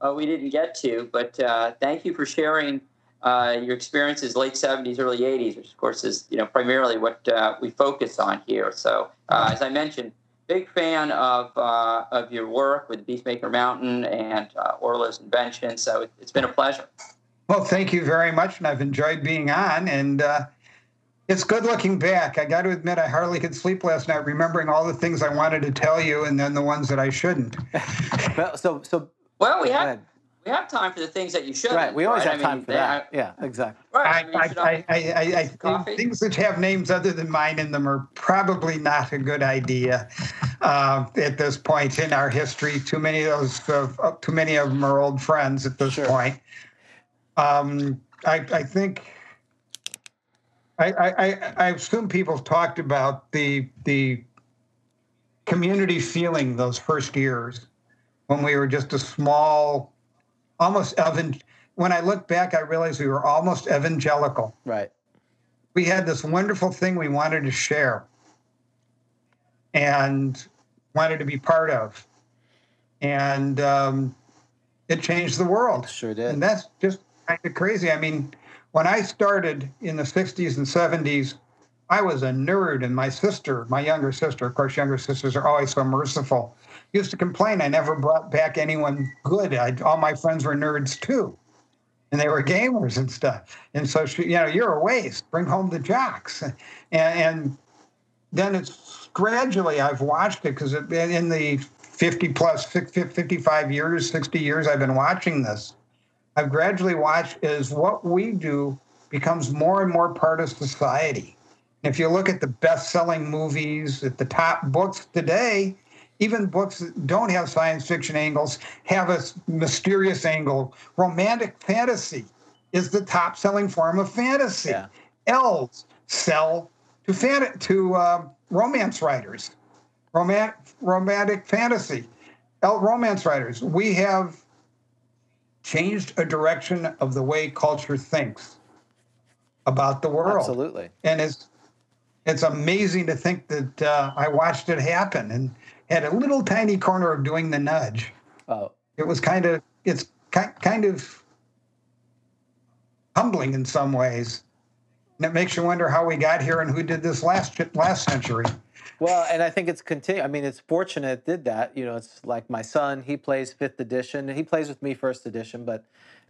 uh, we didn't get to, but uh, thank you for sharing uh, your experiences late 70s, early 80s, which of course is you know primarily what uh, we focus on here. So, as I mentioned, big fan of of your work with Beastmaker Mountain and Orla's invention. So it, it's been a pleasure. Well, thank you very much, and I've enjoyed being on. And it's good looking back. I got to admit, I hardly could sleep last night, remembering all the things I wanted to tell you, and then the ones that I shouldn't. [laughs] Well, so so Well, we Go have ahead. we have time for the things that you should. right, we always right? have I time mean, for that. I- yeah, exactly. right. I, I mean, I, I, I, I, I think things that have names other than mine in them are probably not a good idea uh, at this point in our history. Too many of those, uh, too many of them are old friends at this Sure. point. Um, I, I think. I, I, I- assume people talked about the the community feeling those first years when we were just a small, almost evan. When I look back, I realize we were almost evangelical. Right. We had this wonderful thing we wanted to share and wanted to be part of, and um, it changed the world. Sure did. And that's just kind of crazy. I mean, when I started in the 60s and 70s, I was a nerd, and my sister, my younger sister, of course, younger sisters are always so merciful, used to complain I never brought back anyone good. I, all my friends were nerds too, and they were gamers and stuff. And so, she, you know, you're a waste. Bring home the jocks. And, and then it's gradually I've watched it because in the 50 plus 55 years, 60 years I've been watching this. I've gradually watched as what we do becomes more and more part of society. If you look at the best-selling movies, at the top books today, even books that don't have science fiction angles have a mysterious angle. Romantic fantasy is the top-selling form of fantasy. Yeah. Elves sell to fan- to uh, romance writers, romantic romantic fantasy, El- romance writers. We have changed a direction of the way culture thinks about the world Absolutely. and it's it's amazing to think that uh, I watched it happen and had a little tiny corner of doing the nudge. Oh, It was kind of it's ki- kind of humbling in some ways, and it makes you wonder how we got here and who did this last last century. Well, and I think it's continue. I mean, it's fortunate it did that. You know, it's like my son. He plays fifth edition, he plays with me first edition. But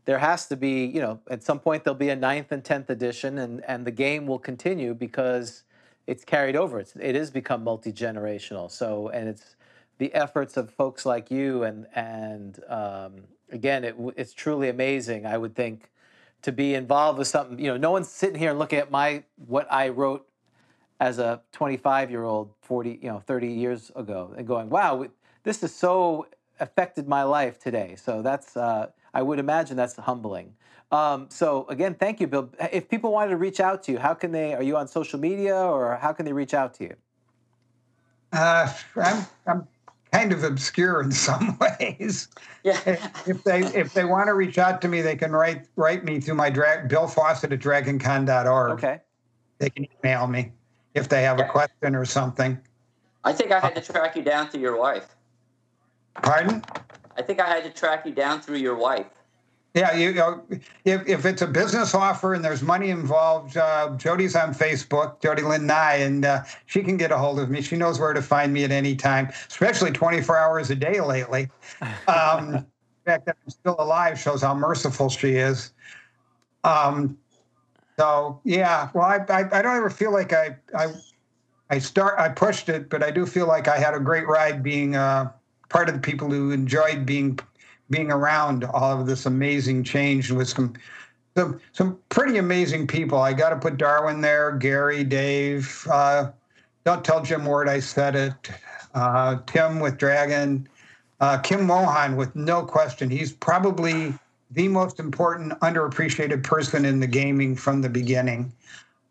there has to be, you know, at some point there'll be a ninth and tenth edition, and and the game will continue because it's carried over. It's it has become multi generational. So, and it's the efforts of folks like you, and and um, again, it, it's truly amazing. I would think to be involved with something. You know, no one's sitting here and looking at my what I wrote as a 25 year old 40 you know 30 years ago and going wow this has so affected my life today so that's uh, i would imagine that's humbling um, so again thank you bill if people wanted to reach out to you how can they are you on social media or how can they reach out to you Uh, I'm I'm kind of obscure in some [laughs] ways. Yeah. If they if they want to reach out to me, they can write write me through my drag Bill Fawcett at dragoncon.org. okay They can email me if they have a question or something. I think I had to track you down through your wife. Pardon? I think I had to track you down through your wife. Yeah, you know, if, if it's a business offer and there's money involved, uh, Jody's on Facebook, Jody Lynn Nye, and uh, she can get a hold of me. She knows where to find me at any time, especially 24 hours a day lately. [laughs] Um, the fact that I'm still alive shows how merciful she is. Um, so yeah, well, I, I, I don't ever feel like I, I I start I pushed it, but I do feel like I had a great ride being uh, part of the people who enjoyed being being around all of this amazing change with some some some pretty amazing people. I got to put Darwin there, Gary, Dave. Uh, don't tell Jim Ward I said it. Uh, Tim with Dragon, uh, Kim Mohan with no question. He's probably the most important underappreciated person in the gaming from the beginning.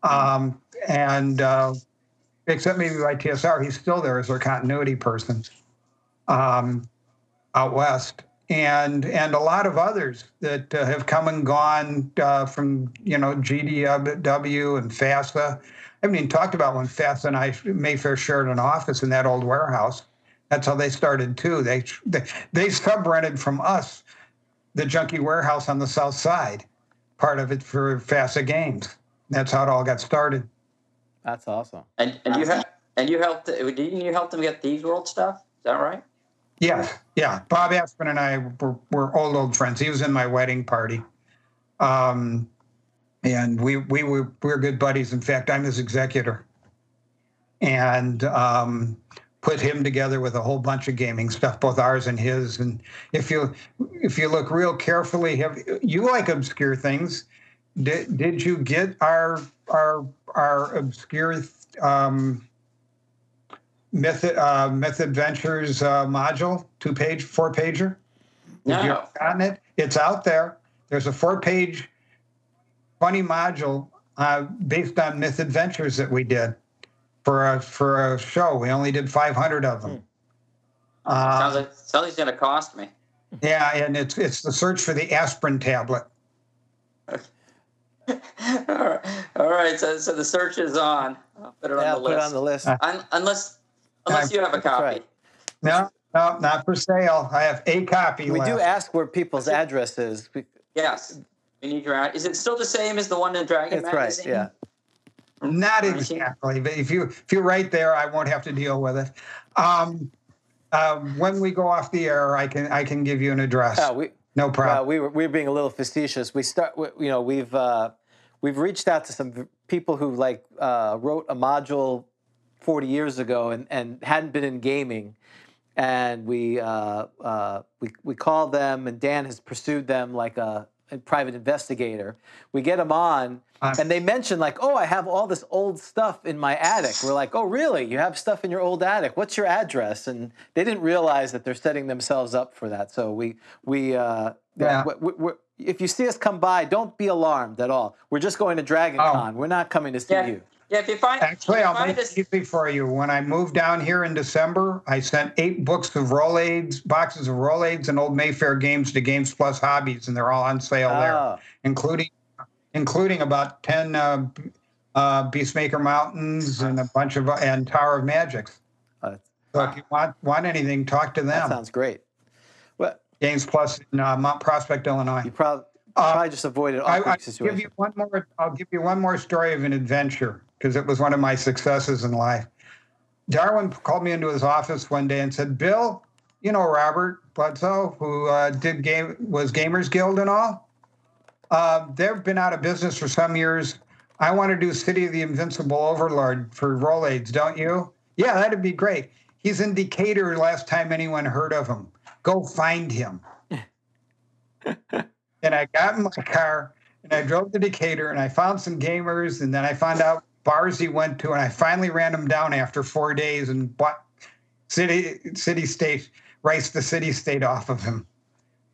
Um, and uh, except maybe by TSR, he's still there as their continuity person um, out west, and and a lot of others that uh, have come and gone uh, from you know GDW and FASA. I haven't even talked about when FASA and I Mayfair shared an office in that old warehouse. That's how they started too. They they, they [laughs] subrented from us the junkie warehouse on the south side, part of it for FASA games. That's how it all got started. that's awesome And and you ha- and you helped didn't you help them get Thieves' World stuff? Is that right? Yeah, yeah. Bob Asprin and I were, were old, old friends. He was in my wedding party. Um, and we we were we were good buddies. In fact, I'm his executor, and um, put him together with a whole bunch of gaming stuff, both ours and his. And if you if you look real carefully, have you like obscure things? Did did you get our our our obscure um, myth uh, myth adventures uh, module two page four pager? No. you gotten it? It's out there. There's a four page funny module uh, based on myth adventures that we did for a for a show. We only did 500 of them. sounds Uh, like sounds like it's going to cost me. yeah, and it's it's the search for the aspirin tablet. [laughs] all right, all right. So, so the search is on. I'll put it on Yeah, the put it list. on the list. Un- unless, unless you have a copy. right. No, no, not for sale. I have a copy. We left. do ask where people's address is. Yes. We need your ad. Is it still the same as the one in Dragon That's right. Yeah. Not exactly, but if you if you're right there, I won't have to deal with it. Um, uh, when we go off the air, I can I can give you an address. Oh, we, no Well, problem. we were we were being a little facetious. We start, you know, we've uh, we've reached out to some people who like uh, wrote a module 40 years ago and, and hadn't been in gaming, and we uh, uh, we we called them, and Dan has pursued them like a, a private investigator. We get them on. And they mention like, oh, I have all this old stuff in my attic. We're like, oh, really? You have stuff in your old attic? What's your address? And they didn't realize that they're setting themselves up for that. So we we uh, Yeah. we- we- we- if you see us come by, don't be alarmed at all. We're just going to Dragon Oh. Con. We're not coming to see Yeah. you. Yeah. If you find, Actually, you I'll find make this, it easy for you. When I moved down here in December, I sent eight books of Role Aids, boxes of Role Aids and Old Mayfair games to Games Plus Hobbies, and they're all on sale there, Oh, including including about ten uh, uh, Beastmaker Mountains and a bunch of and Tower of Magics. uh, So if you want want anything, talk to that them. sounds great. Well, Games Plus in uh, Mount Prospect, Illinois. you probably Uh, probably just avoided awkward I give situation. you one more. I'll give you one more story of an adventure because it was one of my successes in life. Darwin called me into his office one day and said, "Bill, you know Robert Bledsaw, who uh, did game was Gamers Guild and all. Uh, they've been out of business for some years. I want to do City of the Invincible Overlord for Role Aids, don't you? Yeah, that'd be great. He's in Decatur. Last time anyone heard of him, go find him." [laughs] and I got in my car and I drove to Decatur and I found some gamers and then I found out bars he went to and I finally ran him down after four days and bought city city state raced the city state off of him.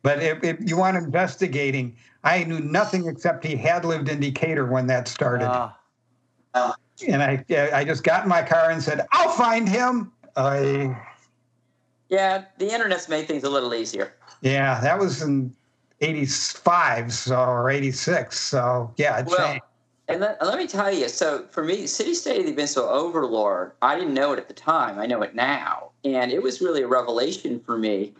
But if, if you want investigating, I knew nothing except he had lived in Decatur when that started. Ah, and I I just got in my car and said, I'll find him. I yeah, the internet's made things a little easier. yeah, that was in 85 so or 86. So yeah, it Well, changed. and let, let me tell you. So for me, City State of the Invincible Overlord, I didn't know it at the time. I know it now, and it was really a revelation for me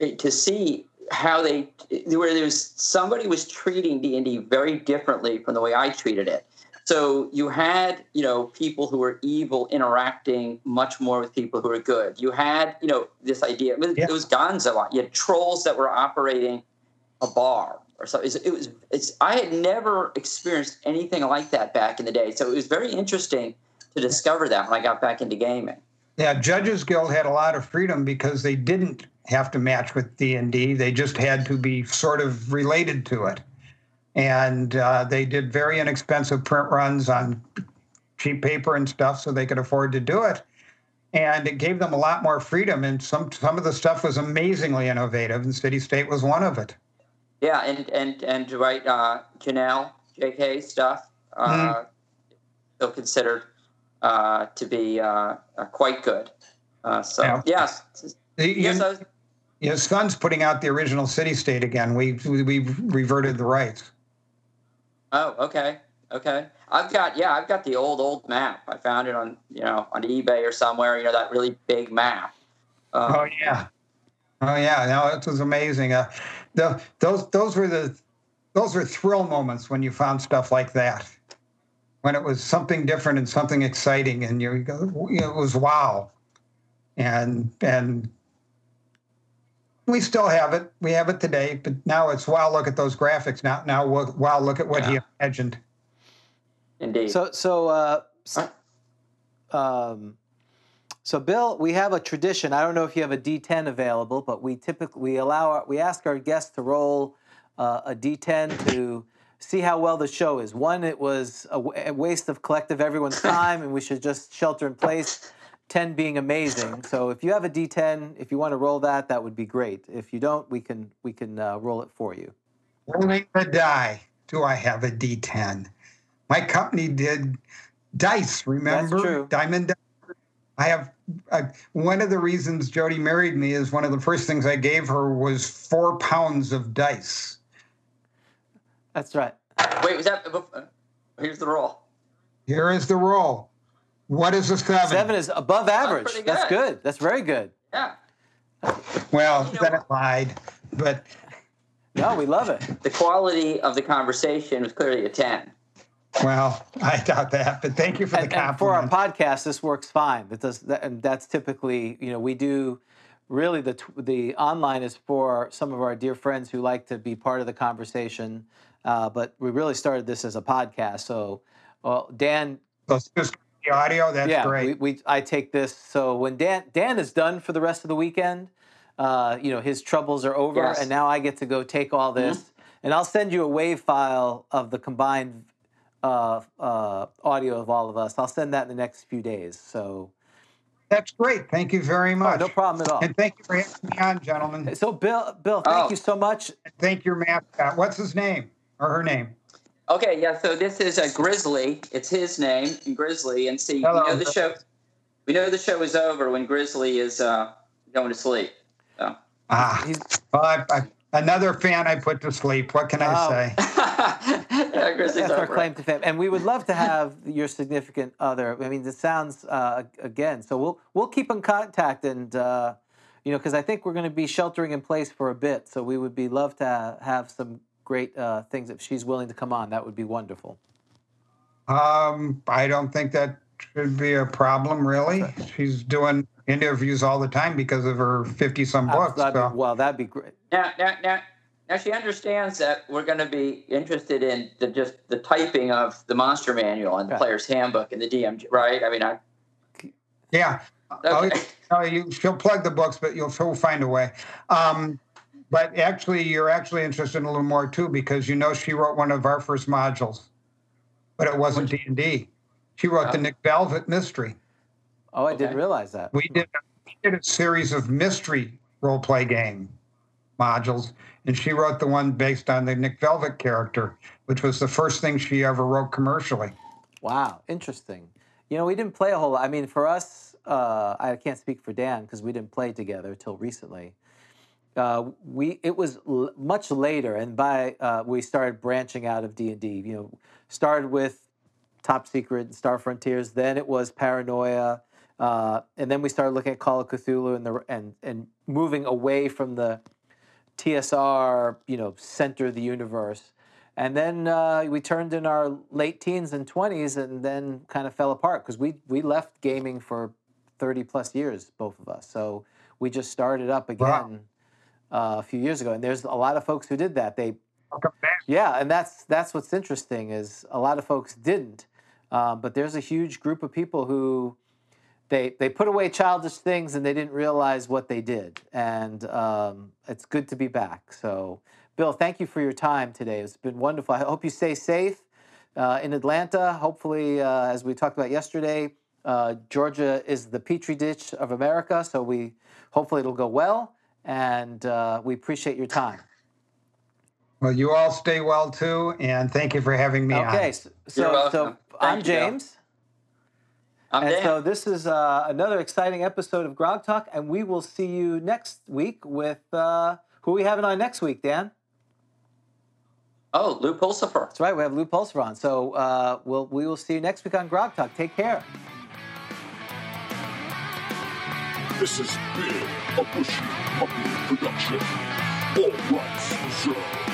to see how they where there was somebody was treating D and D very differently from the way I treated it. So you had, you know, people who were evil interacting much more with people who were good. You had, you know, this idea. It was, Yeah. it was Gonzo. You had trolls that were operating a bar or something. It was, it was. It's. I had never experienced anything like that back in the day. So it was very interesting to discover that when I got back into gaming. Yeah, Judges Guild had a lot of freedom because they didn't have to match with D and D. They just had to be sort of related to it, and uh, they did very inexpensive print runs on cheap paper and stuff, so they could afford to do it. And it gave them a lot more freedom, and some some of the stuff was amazingly innovative, and City State was one of it. Yeah, and and and right, uh, Janelle, J.K. stuff, uh, still considered uh, to be uh, uh, quite good. Uh, so Yeah. yes, The- yes, I was, his son's putting out the original City State again. We we we've reverted the rights. Oh, okay, okay. I've got yeah, I've got the old old map. I found it on you know on eBay or somewhere. You know that really big map. Um, Oh yeah, oh yeah. No, it was amazing. Uh, the those those were the those were thrill moments when you found stuff like that. When it was something different and something exciting, and you go, it was wow. And and we still have it. We have it today, but now it's wow. Look at those graphics. Now, now wow. Look at what Yeah. he imagined. Indeed. So so uh, s- um, so Bill, we have a tradition. I don't know if you have a D10 available, but we typically we allow our, we ask our guests to roll uh, a D10 to see how well the show is. One, it was a, a waste of collective everyone's time, and we should just shelter in place. 10 being amazing. So if you have a D10, if you want to roll that, that would be great. If you don't, we can we can uh, roll it for you. Rolling the die. Do I have a D10? My company did dice. Remember true. diamond. Dice? I have uh, one of the reasons Jody married me is one of the first things I gave her was four pounds of dice. That's right. Wait, was that? uh, Here's the roll. Here is the roll. What is a seven? Seven is above average. That's good. good. That's very good. Yeah. Well, You know then it lied. But No, we love it. [laughs] The quality of the conversation was clearly a ten. well, I doubt that. But thank you for and, the and for our podcast, this works fine. That does, that, and that's typically, you know, we do really the the online is for some of our dear friends who like to be part of the conversation. Uh, but we really started this as a podcast. So, well, Dan, so it's just the audio. That's yeah, great. we, we I take this. So when Dan Dan is done for the rest of the weekend, uh, you know, his troubles are over, Yes. and now I get to go take all this, and I'll send you a wave file of the combined uh, uh, audio of all of us. I'll send that in the next few days. So. That's great. Thank you very Oh, much. no problem at all. And thank you for having me on, gentlemen. So, Bill, Bill, thank Oh. you so much. Thank your mascot. What's his name or her name? Okay, yeah. So this is a Grizzly. It's his name, Grizzly. And see, Hello. we know the show. We know the show is over when Grizzly is uh, going to sleep. So. Ah, well, I, I, another fan I put to sleep. What can I Oh. say? [laughs] yeah, Grizzly's that's our claim to fame, and we would love to have your significant other. I mean, this sounds uh, again. So we'll we'll keep in contact, and uh, you know, because I think we're going to be sheltering in place for a bit. So we would be love to have some great uh, things if she's willing to come on. That would be wonderful. Um, I don't think that should be a problem, really. She's doing interviews all the time because of her 50 some books. That'd be- well, that'd be great. Now, now, now, now she understands that we're going to be interested in the just the typing of the monster manual and the Right. player's handbook and the DMG, right? I mean, I. Yeah. Oh, Okay. no, you, she'll plug the books, but you'll she'll find a way. Um, but actually, you're actually interested in a little more too, because you know she wrote one of our first modules, but it wasn't D and D. She wrote the Oh. Nick Velvet mystery. Oh, I didn't realize that. We did, we did a series of mystery role play game modules, and she wrote the one based on the Nick Velvet character, which was the first thing she ever wrote commercially. Wow, interesting. You know, we didn't play a whole lot. I mean, for us, uh, I can't speak for Dan because we didn't play together till recently. Uh, we it was l- much later, and by uh, we started branching out of D and D. You know, started with Top Secret and Star Frontiers. Then it was Paranoia, uh, and then we started looking at Call of Cthulhu and the and and moving away from the TSR, you know, center of the universe. And then uh, we turned in our late teens and 20s and then kind of fell apart because we, we left gaming for 30 plus years, both of us. So we just started up again uh, a few years ago. And there's a lot of folks who did that. They, yeah, and that's that's what's interesting is a lot of folks didn't, um, but there's a huge group of people who they they put away childish things and they didn't realize what they did, and um, it's good to be back. So, Bill, thank you for your time today. It's been wonderful. I hope you stay safe uh, in Atlanta. Hopefully, uh, as we talked about yesterday, uh, Georgia is the petri dish of America, so we hopefully it'll go well, and uh, we appreciate your time. Well, you all stay well too, and thank you for having me Okay, on. so, You're so, welcome. so Thank I'm you, James, I'm and Dan. so this is uh, another exciting episode of Grog Talk, and we will see you next week with uh, who are we having on next week, Dan? oh, Lew Pulsipher. That's right, we have Lou Pulser on. So uh, we'll we will see you next week on Grog Talk. Take care. This has been a Bushy Puppy production. All rights reserved.